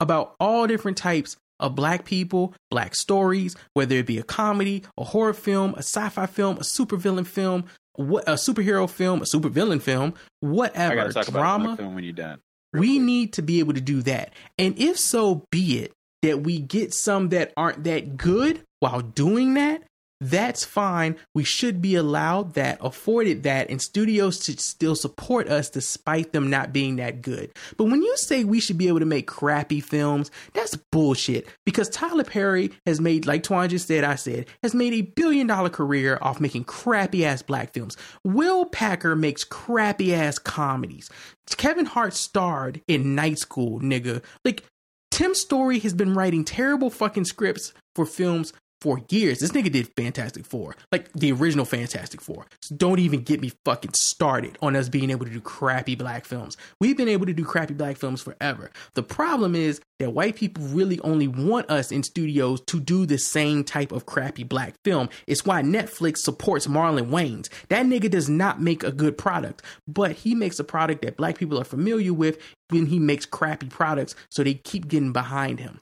S4: About all different types of black people, black stories, whether it be a comedy, a horror film, a sci-fi film, a supervillain film, what a superhero film, a supervillain film, whatever, drama
S3: film when you're done.
S4: we need to be able to do that. And if so be it that we get some that aren't that good while doing that, that's fine. We should be allowed that, afforded that, and studios should still support us despite them not being that good. But when you say we should be able to make crappy films, that's bullshit. Because Tyler Perry has made, like Twan just said, I said, has made a billion dollar career off making crappy ass black films. Will Packer makes crappy ass comedies. Kevin Hart starred in Night School, nigga. Like, Tim Story has been writing terrible fucking scripts for films for years. This nigga did Fantastic Four, like the original Fantastic Four. So don't even get me fucking started on us being able to do crappy black films. We've been able to do crappy black films forever. The problem is that white people really only want us in studios to do the same type of crappy black film. It's why Netflix supports Marlon Wayans. That nigga does not make a good product, but he makes a product that black people are familiar with when he makes crappy products, so they keep getting behind him.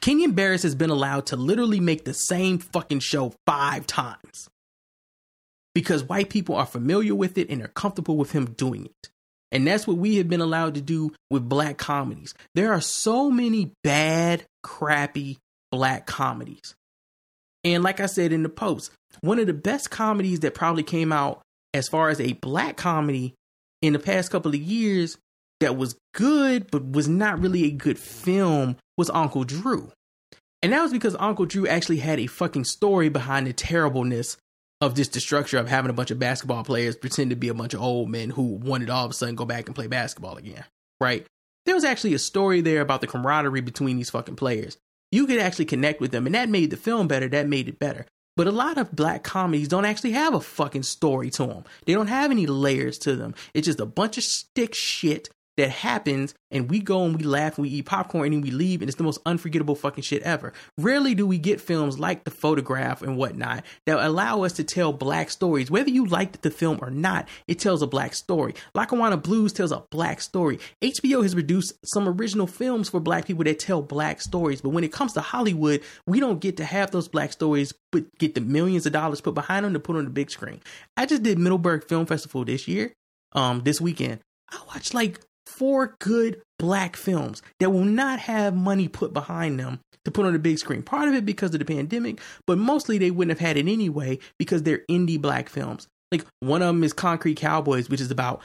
S4: Kenya Barris has been allowed to literally make the same fucking show five times because white people are familiar with it and are comfortable with him doing it. And that's what we have been allowed to do with black comedies. There are so many bad, crappy black comedies. And like I said in the post, one of the best comedies that probably came out as far as a black comedy in the past couple of years that was good but was not really a good film was Uncle Drew. And that was because Uncle Drew actually had a fucking story behind the terribleness of the structure of having a bunch of basketball players pretend to be a bunch of old men who wanted all of a sudden go back and play basketball again. Right? There was actually a story there about the camaraderie between these fucking players. You could actually connect with them, and that made the film better. That made it better. But a lot of black comedies don't actually have a fucking story to them. They don't have any layers to them. It's just a bunch of stick shit that happens and we go and we laugh and we eat popcorn and then we leave and it's the most unforgettable fucking shit ever. Rarely do we get films like The Photograph and whatnot that allow us to tell black stories. Whether you liked the film or not, it tells a black story. Lackawanna Blues tells a black story. HBO has produced some original films for black people that tell black stories, but when it comes to Hollywood, we don't get to have those black stories but get the millions of dollars put behind them to put on the big screen. I just did Middleburg Film Festival this year, um, this weekend. I watched like four good black films that will not have money put behind them to put on the big screen. Part of it because of the pandemic, but mostly they wouldn't have had it anyway because they're indie black films. Like one of them is Concrete Cowboys, which is about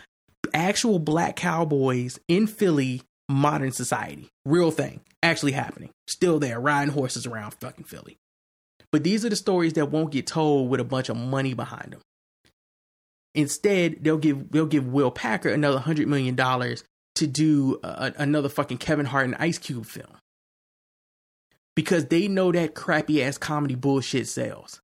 S4: actual black cowboys in Philly, modern society. Real thing, actually happening. Still there, riding horses around fucking Philly. But these are the stories that won't get told with a bunch of money behind them. Instead, they'll give they'll give Will Packer another hundred million dollars to do a, another fucking Kevin Hart and Ice Cube film because they know that crappy ass comedy bullshit sells.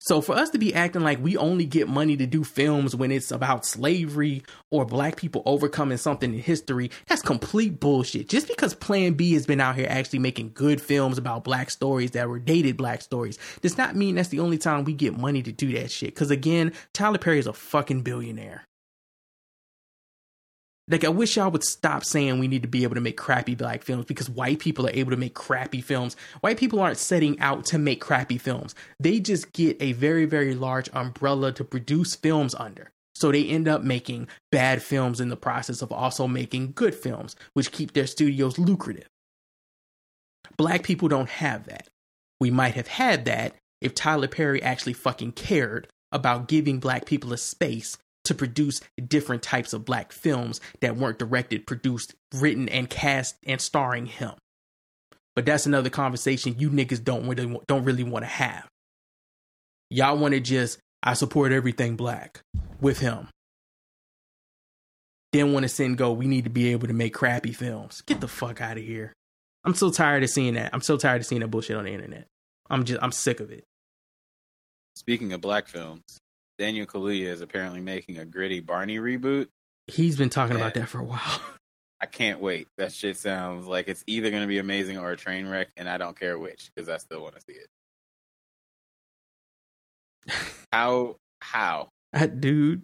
S4: So for us to be acting like we only get money to do films when it's about slavery or black people overcoming something in history, that's complete bullshit. Just because Plan B has been out here actually making good films about black stories that were dated black stories does not mean that's the only time we get money to do that shit. Cause again, Tyler Perry is a fucking billionaire. Like I wish y'all would stop saying we need to be able to make crappy black films because white people are able to make crappy films. White people aren't setting out to make crappy films. They just get a very very large umbrella to produce films under. So they end up making bad films in the process of also making good films, which keep their studios lucrative. Black people don't have that. We might have had that if Tyler Perry actually fucking cared about giving black people a space to produce different types of black films that weren't directed, produced, written, and cast and starring him. But that's another conversation you niggas don't really don't really want to have. Y'all want to just I support everything black with him. Then want to send go. We need to be able to make crappy films. Get the fuck out of here. I'm so tired of seeing that. I'm so tired of seeing that bullshit on the internet. I'm just I'm sick of it.
S3: Speaking of black films, Daniel Kaluuya is apparently making a gritty Barney reboot.
S4: He's been talking about that for a while.
S3: I can't wait. That shit sounds like it's either going to be amazing or a train wreck, and I don't care which because I still want to see it. How? How?
S4: That dude.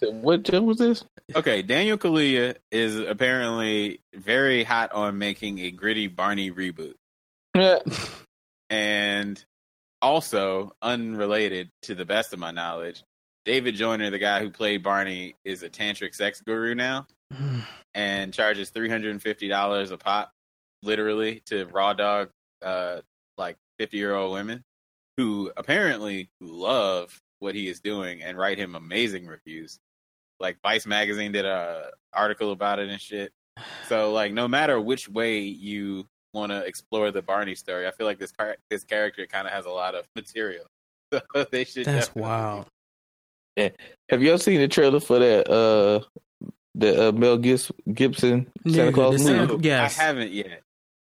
S7: What jump was this?
S3: Okay, Daniel Kaluuya is apparently very hot on making a gritty Barney reboot.
S7: Yeah.
S3: And also, unrelated to the best of my knowledge, David Joyner, the guy who played Barney, is a tantric sex guru now and charges three hundred and fifty dollars a pop, literally, to raw dog uh like fifty year old women who apparently love what he is doing and write him amazing reviews. Like Vice magazine did a article about it and shit. So like no matter which way you want to explore the Barney story, I feel like this car- this character kind of has a lot of material. So they should.
S4: That's
S3: definitely-
S4: wild.
S7: Have y'all seen the trailer for that uh the uh, Mel Gibson Santa
S4: Nigga,
S7: Claus movie?
S4: Santa- Yes.
S3: I haven't yet.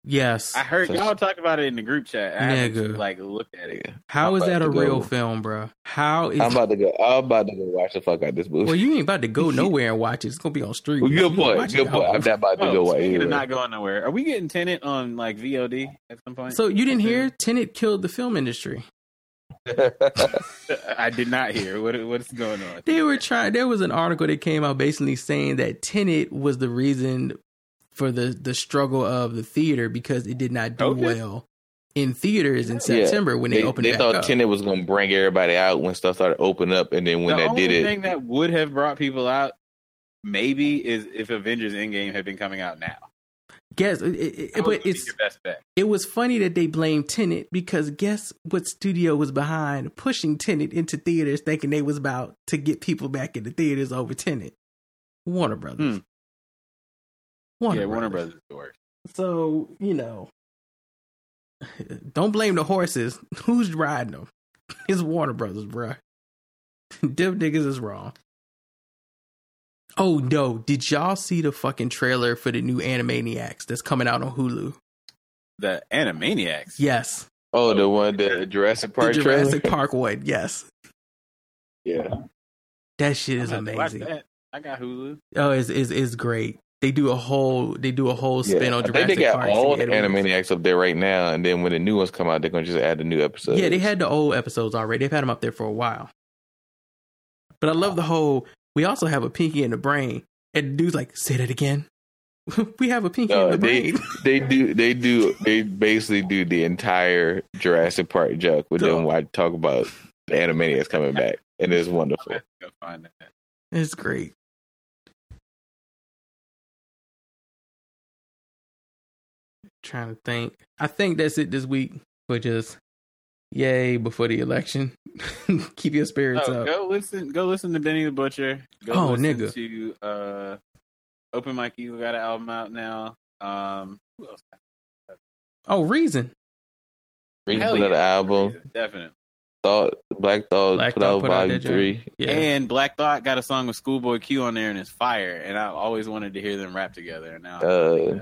S4: Yes.
S3: I heard
S7: So-
S3: y'all talk about it in the group chat. I haven't,
S4: Nigga.
S3: like look at it.
S4: How
S7: I'm
S4: is that a real
S7: go.
S4: film, bro? How is
S7: I'm about to go. I'm about to go watch the fuck out this movie.
S4: Well, you ain't about to go nowhere and watch it. It's gonna be on stream.
S7: Well, good point.
S4: Watch it
S7: Good point.
S4: out.
S7: I'm not about to
S3: Oh,
S7: go watch it.
S3: not going nowhere, are we getting Tenet on like VOD at some point?
S4: So you didn't hear Tenet killed the film industry.
S3: I did not hear. What what's going on?
S4: They were trying. There was an article that came out basically saying that Tenet was the reason for the the struggle of the theater because it did not do
S3: Okay.
S4: well in theaters in
S7: Yeah.
S4: September when they,
S7: they,
S4: opened
S7: they
S4: back
S7: thought
S4: up.
S7: Tenet was going to bring everybody out when stuff started opening up, and then when
S3: the
S7: that did it, the
S3: thing that would have brought people out, maybe, is if Avengers Endgame had been coming out now.
S4: Guess, it, it- but it's
S3: your best bet.
S4: it was funny that they blamed Tenet because guess what studio was behind pushing Tenet into theaters, thinking they was about to get people back in the theaters over Tenet? Warner Brothers.
S3: Hmm.
S4: Warner
S3: yeah, Warner
S4: Brothers.
S3: Brothers is the worst.
S4: So you know, don't blame the horses. Who's riding them? It's Warner Brothers, bruh. Them niggas is wrong. Oh no! Did y'all see the fucking trailer for the new Animaniacs that's coming out on Hulu?
S3: The Animaniacs.
S4: Yes,
S7: oh, the one the Jurassic Park
S4: the Jurassic
S7: trailer?
S4: Park one. Yes,
S7: Yeah,
S4: that shit is
S3: I'm gonna have to watch
S4: amazing.
S3: I got Hulu.
S4: Oh, it's, it's it's great. They do a whole they do a whole
S7: yeah.
S4: spin on
S7: I think
S4: Jurassic
S7: they got
S4: Park.
S7: all the Animaniacs up there right now, and then when the new ones come out, they're going to just add the new episodes.
S4: Yeah, they had the old episodes already. They've had them up there for a while. But I love the whole. We also have a pinky in the brain, and the dude's like, "Say that again." we have a pinky in the
S7: they
S4: brain.
S7: they do they do they basically do the entire Jurassic Park joke with them while I talk about the Animaniacs coming back, and it's wonderful.
S3: Go find that.
S4: It's great. Trying to think. I think that's it this week. For just yay before the election. Keep your spirits
S3: Oh,
S4: up.
S3: go listen. Go listen to Benny the Butcher. Go
S4: Oh,
S3: listen
S4: nigga.
S3: To uh, Open Mike Eagle got an album out now. Um, who else?
S4: Oh, reason.
S7: Reason
S3: Hell
S7: for another
S3: yeah.
S7: album.
S3: Definitely.
S7: Thought Black Thought
S4: Black
S7: put
S4: Thought
S7: out
S4: put out
S7: Volume
S4: that.
S7: Three.
S4: Yeah.
S3: And Black Thought got a song with Schoolboy Q on there, and it's fire. And I always wanted to hear them rap together. And now,
S7: Uh,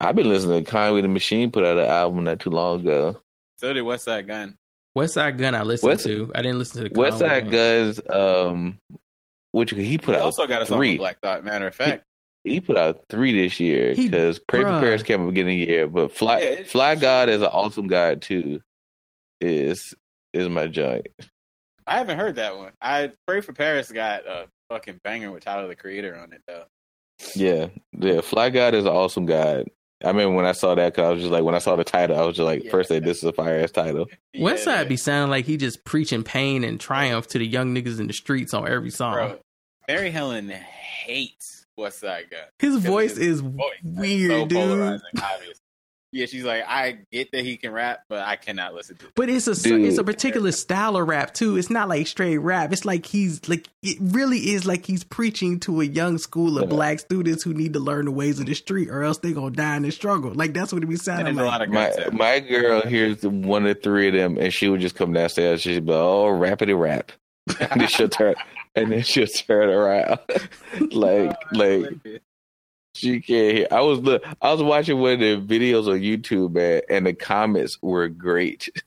S7: I've been listening to Conway the Machine put out an album not too long ago.
S3: so did Westside Gunn.
S4: West Side Gun I listened
S6: West-
S4: to. I didn't listen to the
S6: West
S4: Conway
S6: Side
S4: one.
S6: Guns, um, which he put
S3: He
S6: out
S3: also got a song
S6: three.
S3: with Black Thought. Matter of fact,
S6: He put out three this year because Pray for. Paris came at the beginning of the year, but Fly
S3: Yeah,
S6: Fly God is an awesome God too. Is is my joint.
S3: I haven't heard that one. I Pray for Paris got a fucking banger with Tyler the Creator on it though.
S6: Yeah, yeah. Fly God is an awesome God. I remember when I saw that, cause I was just like, when I saw the title, I was just like,
S3: Yeah.
S6: first, say this is a fire ass title.
S4: West
S3: Yeah,
S4: Side be sounding like he just preaching pain and triumph to the young niggas in the streets on every song.
S3: bro. Mary Helen hates Westside Gunn.
S4: His voice
S3: his
S4: is
S3: voice.
S4: Weird,
S3: so
S4: dude.
S3: Polarizing. Yeah, she's like, I get that he can rap, but I cannot listen to it.
S4: But it's a
S6: Dude.
S4: it's a particular style of rap too. It's not like straight rap. It's like he's like it really is like he's preaching to a young school of
S6: Yeah.
S4: black students who need to learn the ways of the street, or else they gonna die in the struggle. Like that's what it be sounding
S3: there's a
S4: like.
S3: lot of
S6: My
S3: concept.
S6: my girl hears one of the three of them, and she would just come downstairs. She'd be like, "Oh, rapidy rap," and then she'll turn, and then she'll turn around, like like she can't hear. I was look, I was watching one of the videos on YouTube, man, and the comments were great.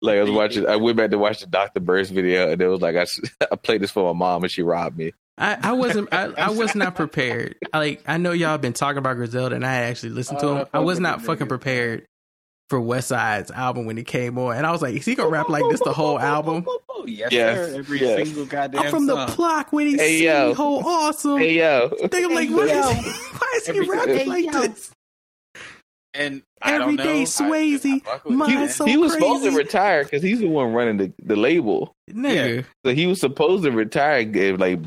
S6: Like I was watching, I went back to watch the Dr. Birds video, and it was like I, I played this for my mom, and she robbed me.
S4: I, I wasn't I, I was not prepared. Like I know y'all been talking about Griselda and I actually listened to
S3: Oh,
S4: him. I was not fucking prepared for West Side's album when it came on. And I was like, is he gonna rap like this the whole album?
S3: Oh, yes,
S6: Yes,
S3: sir. Every
S6: yes.
S3: single goddamn
S4: I'm from the
S3: song.
S4: block where they
S6: Hey,
S4: see
S6: yo.
S4: whole awesome.
S6: Hey yo,
S4: Think I'm like,
S3: Hey,
S4: what is
S3: yo.
S4: he, why is he
S3: Every-
S4: rapping
S3: Hey,
S4: like
S3: yo.
S4: this?
S3: and
S4: Everyday
S3: know,
S4: Swayze,
S3: I fuck with
S4: my-
S3: it,
S4: so
S6: he was supposed to retire because he's the one running the, the label.
S4: Nigga.
S6: So he was supposed to retire, and, like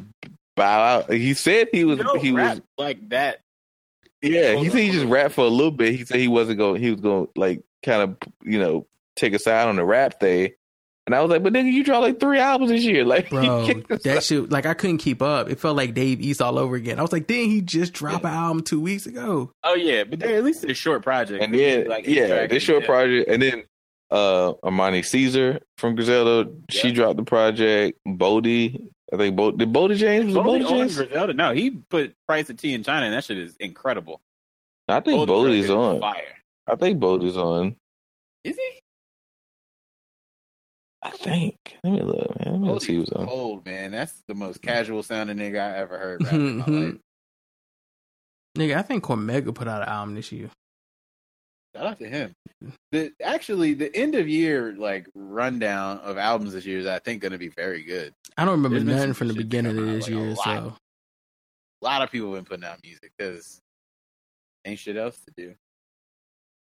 S6: bow out. He said he was
S3: You don't
S6: he
S3: rap
S6: was
S3: like that.
S6: Yeah. He said he just
S3: on.
S6: rapped for a little bit. He said he wasn't going. He was going like kind of you know take a side on the rap thing. And I was like, but nigga, you dropped like three albums this year, like
S4: Bro, that shit like I couldn't keep up. It felt like Dave East all over again. I was like, didn't he just drop an album two weeks ago?
S3: Oh yeah, but they're at least a short project.
S6: And then
S3: Like,
S6: yeah,
S3: track
S6: this short
S3: yeah.
S6: project, and then uh Armani Caesar from Griselda, she dropped the project. Boldy, I think Bo- did Boldy James was it
S3: Boldy
S6: Boldy
S3: on
S6: James?
S3: Griselda. No, he put Price of Tea in China, and that shit is incredible.
S6: I think
S3: Boldy's is
S6: on.
S3: Fire.
S6: I think Boldy's on.
S3: Is he?
S6: I think. Let me look, man. Let me
S3: Boldy's
S6: see who's on.
S3: cold, man. That's the most hmm. casual sounding nigga I ever heard. Rap in my mm-hmm. life.
S4: Nigga, I think Cormega put out an album this year.
S3: Shout out to him. The actually the end of year like rundown of albums this year is I think going to be very good.
S4: I don't remember
S3: There's
S4: nothing from the beginning of this
S3: like, a
S4: year,
S3: lot.
S4: so
S3: A lot of people have been putting out music because ain't shit else to do.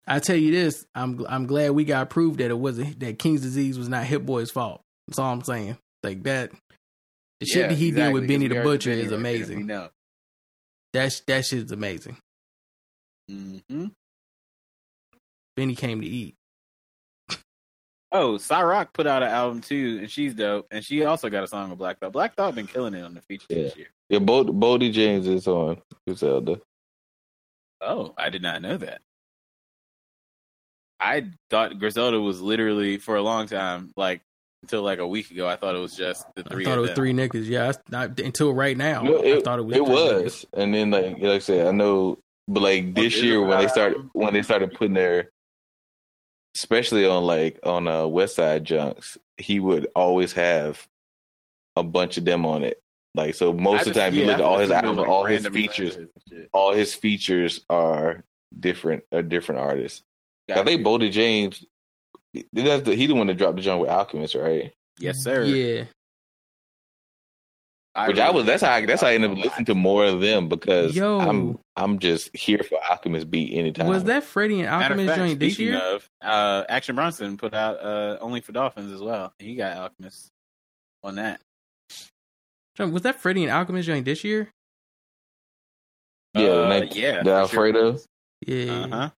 S4: I tell you this, I'm I'm glad we got proof that it wasn't that King's disease was not Hit Boy's fault. That's all I'm saying. Like that, the shit
S3: Yeah,
S4: that he
S3: exactly,
S4: did with Benny the Butcher
S3: Benny
S4: is amazing. That that is amazing.
S3: hmm
S4: Benny came to eat.
S3: Oh, Sa-Roc put out an album too, and she's dope. And she also got a song with Black Thought. Black Thought been killing it on the feature this year.
S6: Yeah, Bo- Boldy James is on Griselda.
S3: Oh, I did not know that. I thought Griselda was literally for a long time, like until like a week ago. I thought it was just the three.
S4: I
S3: three.
S4: thought it was
S3: them.
S4: three niggas. Yeah, I, I, until right now,
S6: No,
S4: I thought it was.
S6: It
S4: three niggas.
S6: and then like like I said, I know, but like this
S3: is
S6: year
S3: it
S6: when they started when they started putting their, especially on like on uh Westside Gunn's, he would always have a bunch of them on it. Like so, most
S3: I
S6: of the
S3: just-
S6: time you
S3: yeah,
S6: look at all his albums,
S3: know,
S6: all his features,
S3: rappers and shit.
S6: all his features are different, are different artists. I think
S3: you.
S6: Boldy James, that's the, he the one that dropped the joint with Alchemist, right?
S3: yes, sir.
S4: Yeah,
S6: Which I was. That's how. I, that's how I ended up listening to more of them because
S4: Yo.
S6: I'm. I'm just here for Alchemist beat anytime.
S4: was that Freddie and Alchemist
S3: fact,
S4: joint this year?
S3: of, uh, Action Bronson put out uh, Only for Dolphins as well. He got Alchemist on that.
S4: Was that Freddie and Alchemist joint this year?
S6: Yeah,
S3: uh,
S6: like
S3: yeah,
S6: the
S3: for sure.
S6: Alfredo.
S4: Yeah,
S3: Uh huh.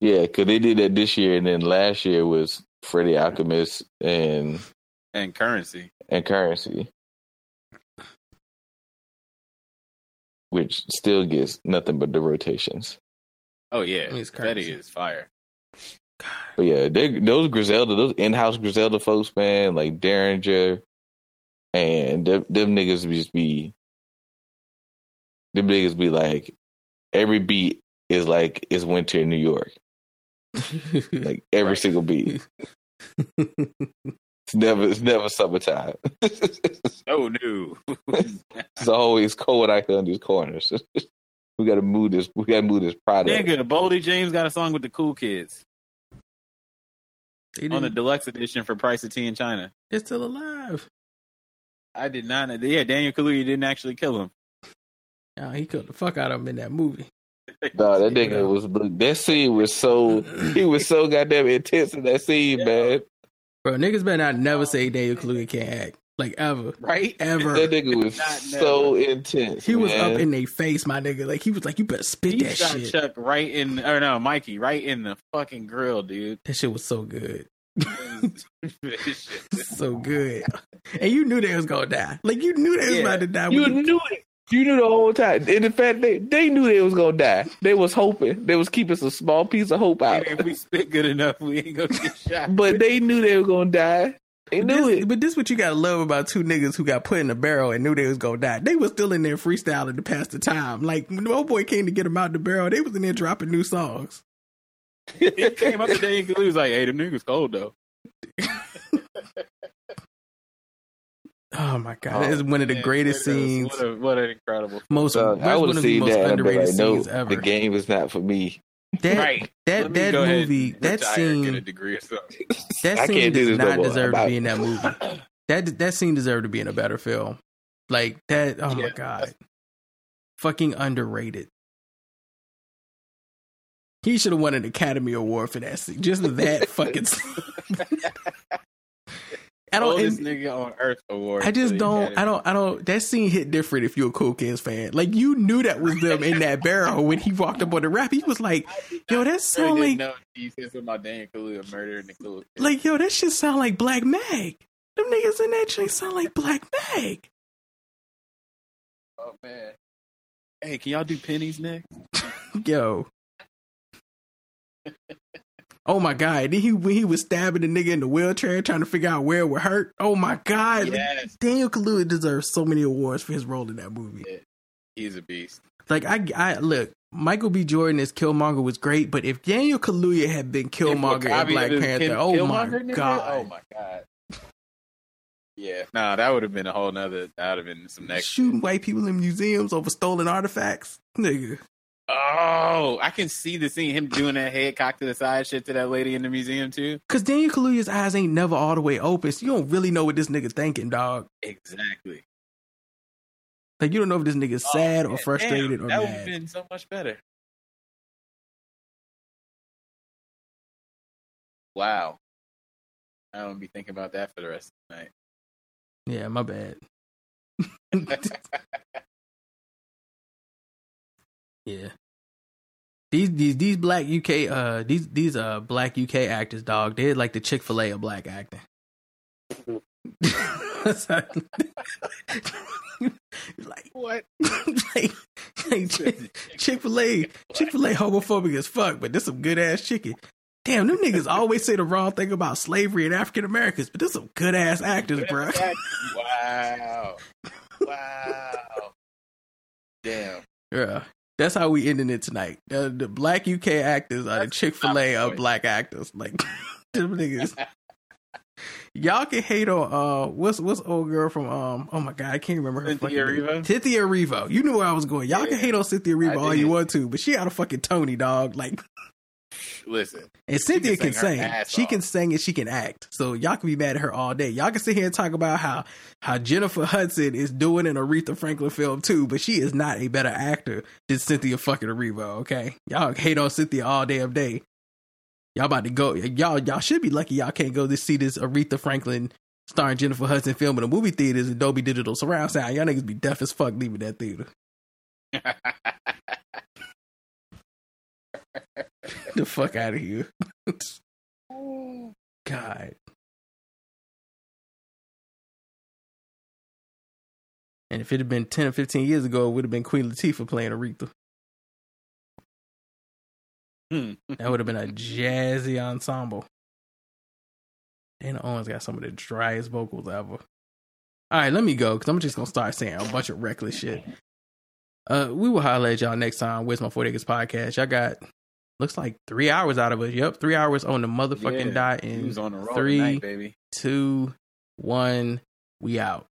S6: Yeah, because they did that this year, and then last year was Freddie Alchemist and
S3: And Currency.
S6: and Currency, which still gets nothing but the rotations.
S3: Oh yeah,
S4: It's
S3: Fetti
S4: Currency.
S3: is fire.
S6: But yeah, they, those Griselda, those in-house Griselda folks, man, like Daringer, and them, them niggas just be, them niggas be like, every beat is like it's winter in New York, like every single beat.
S7: It's never it's never summertime. it's
S3: Oh no.
S7: always cold out here in these corners. we gotta move this we gotta move this product.
S3: Nigga, Boldy James got a song with the cool kids
S4: They
S3: on the deluxe edition for Price of Tea in China.
S4: They're still alive.
S3: I did not know. Yeah, Daniel Kaluuya didn't actually kill him.
S4: Nah, he killed the fuck out of him in that movie.
S7: No, that nigga was that scene was so he was so goddamn intense in that scene, man.
S4: Bro, niggas better not never say Daniel Kaluuya can't act. Like ever.
S3: right?
S4: Ever.
S7: That nigga was so intense.
S4: He was up in their face, my nigga. Like he was like, you better spit
S3: He
S4: that
S3: shot
S4: shit.
S3: Chuck right in, or no, Mikey right in the fucking grill, dude.
S4: That shit was so good. So good. And you knew they was gonna die. Like you knew they was
S3: Yeah.
S4: about to die.
S7: You
S4: when you-
S7: knew it. You knew the whole time. And in fact, they, they knew they was gonna die. They was hoping. They was keeping some small piece of hope out.
S3: if we spit good enough, we ain't gonna get shot.
S7: But they knew they were gonna die. They knew
S4: this,
S7: it.
S4: but this what you gotta love about two niggas who got put in a barrel and knew they was gonna die. They was still in there freestyling to pass the time. Like when the old boy came to get them out of the barrel, they was in there dropping new songs.
S3: he came up to Daniel he was like, "Hey, them niggas cold though."
S4: Oh my god, oh, that is one of the
S3: Man,
S4: greatest scenes.
S3: What, a, what an incredible.
S4: most
S7: Dog, I would have seen
S4: most
S7: that and I'd
S4: underrated
S7: like, no,
S4: ever.
S7: the game is not for me.
S4: That
S3: Right.
S4: that
S3: Let
S4: that movie that scene
S3: get a degree or something.
S4: that scene
S7: can't do
S4: does
S7: this no
S4: not
S7: more.
S4: deserve to be in that movie. That that scene deserved to be in a better film. Like that. Oh my
S3: Yeah,
S4: god, fucking underrated. He should have won an Academy Award for that scene. Just that fucking. I don't.
S3: Oldest
S4: and
S3: nigga on Earth award.
S4: I just don't. I don't. I don't. That scene hit different if you're a Cool Kids fan. Like you knew that was them in that barrel when he walked up on the rap. He was like, "Yo, that sound like
S3: know he said about Kaluuya murdering the
S4: like yo, that shit sound like Black Mag. Them niggas in that joint sound like Black Mag."
S3: oh man. Hey, can y'all do pennies next?
S4: Yo. Oh my god! Then he when he was stabbing the nigga in the wheelchair, trying to figure out where it would hurt. Oh my god!
S3: Yes,
S4: Daniel Kaluuya deserves so many awards for his role in that movie.
S3: he's a beast.
S4: Like I, I look, Michael B. Jordan as Killmonger was great, but if Daniel Kaluuya had been Killmonger in Black Panther,
S3: Ken-
S4: oh
S3: Killmonger,
S4: my god!
S3: Oh my god. Yeah, nah, that would have been a whole nother. That would have been some next.
S4: Shooting white people in museums over stolen artifacts, nigga.
S3: Oh, I can see the scene him doing that head cocked to the side shit to that lady in the museum too.
S4: Cause Daniel Kaluuya's eyes ain't never all the way open, so you don't really know what this nigga thinking, dog.
S3: Exactly.
S4: Like you don't know if this nigga's oh, sad
S3: Oh,
S4: or frustrated
S3: damn,
S4: or
S3: that would have been so much better. Wow. I don't be thinking about that for the rest of the night.
S4: Yeah, my bad. yeah. These these these black UK uh these these uh black UK actors, dog, they're like the Chick fil A of black acting. like
S3: What?
S4: like, like Chick fil A Chick fil A homophobic as fuck, but this some good ass chicken. Damn, them niggas always say the wrong thing about slavery and African Americans, but this some good ass actors, bro.
S3: wow. Wow. Damn.
S4: Yeah. That's how we ending it tonight. The, the black UK actors are the Chick fil A of black actors. Like them niggas. Y'all can hate on uh what's what's old girl from um oh my god, I can't remember her
S3: Cynthia. Erivo?
S4: Cynthia Erivo. You knew where I was going. Y'all can hate on Cynthia
S3: I
S4: Erivo all you want to, but she got a fucking Tony dog. Like
S3: Listen.
S4: and Cynthia
S3: can
S4: can
S3: sing her
S4: sing. She
S3: off.
S4: can sing and she can act. So y'all can be mad at her all day. Y'all can sit here and talk about how how Jennifer Hudson is doing an Aretha Franklin film too, but she is not a better actor than Cynthia fucking Erivo. Okay, y'all hate on Cynthia all damn day. Y'all about to go. Y'all y'all should be lucky y'all can't go to see this Aretha Franklin starring Jennifer Hudson film in the movie theaters and Dolby Digital surround sound. Y'all niggas be deaf as fuck leaving that theater. the fuck out of here. God. And if it had been 10 or 15 years ago, it would have been Queen Latifah playing Aretha.
S3: Hmm.
S4: That would have been a jazzy ensemble. Dana Owens got some of the driest vocals ever. All right, let me go because I'm just going to start saying a bunch of reckless shit. Uh, we will highlight y'all next time. Where's my 40 Acres podcast? Y'all got Looks like three hours out of it. Yep, three hours on the motherfucking
S3: Yeah,
S4: dot
S3: He
S4: in
S3: was on the roll
S4: three,
S3: tonight, baby.
S4: two, one. We out.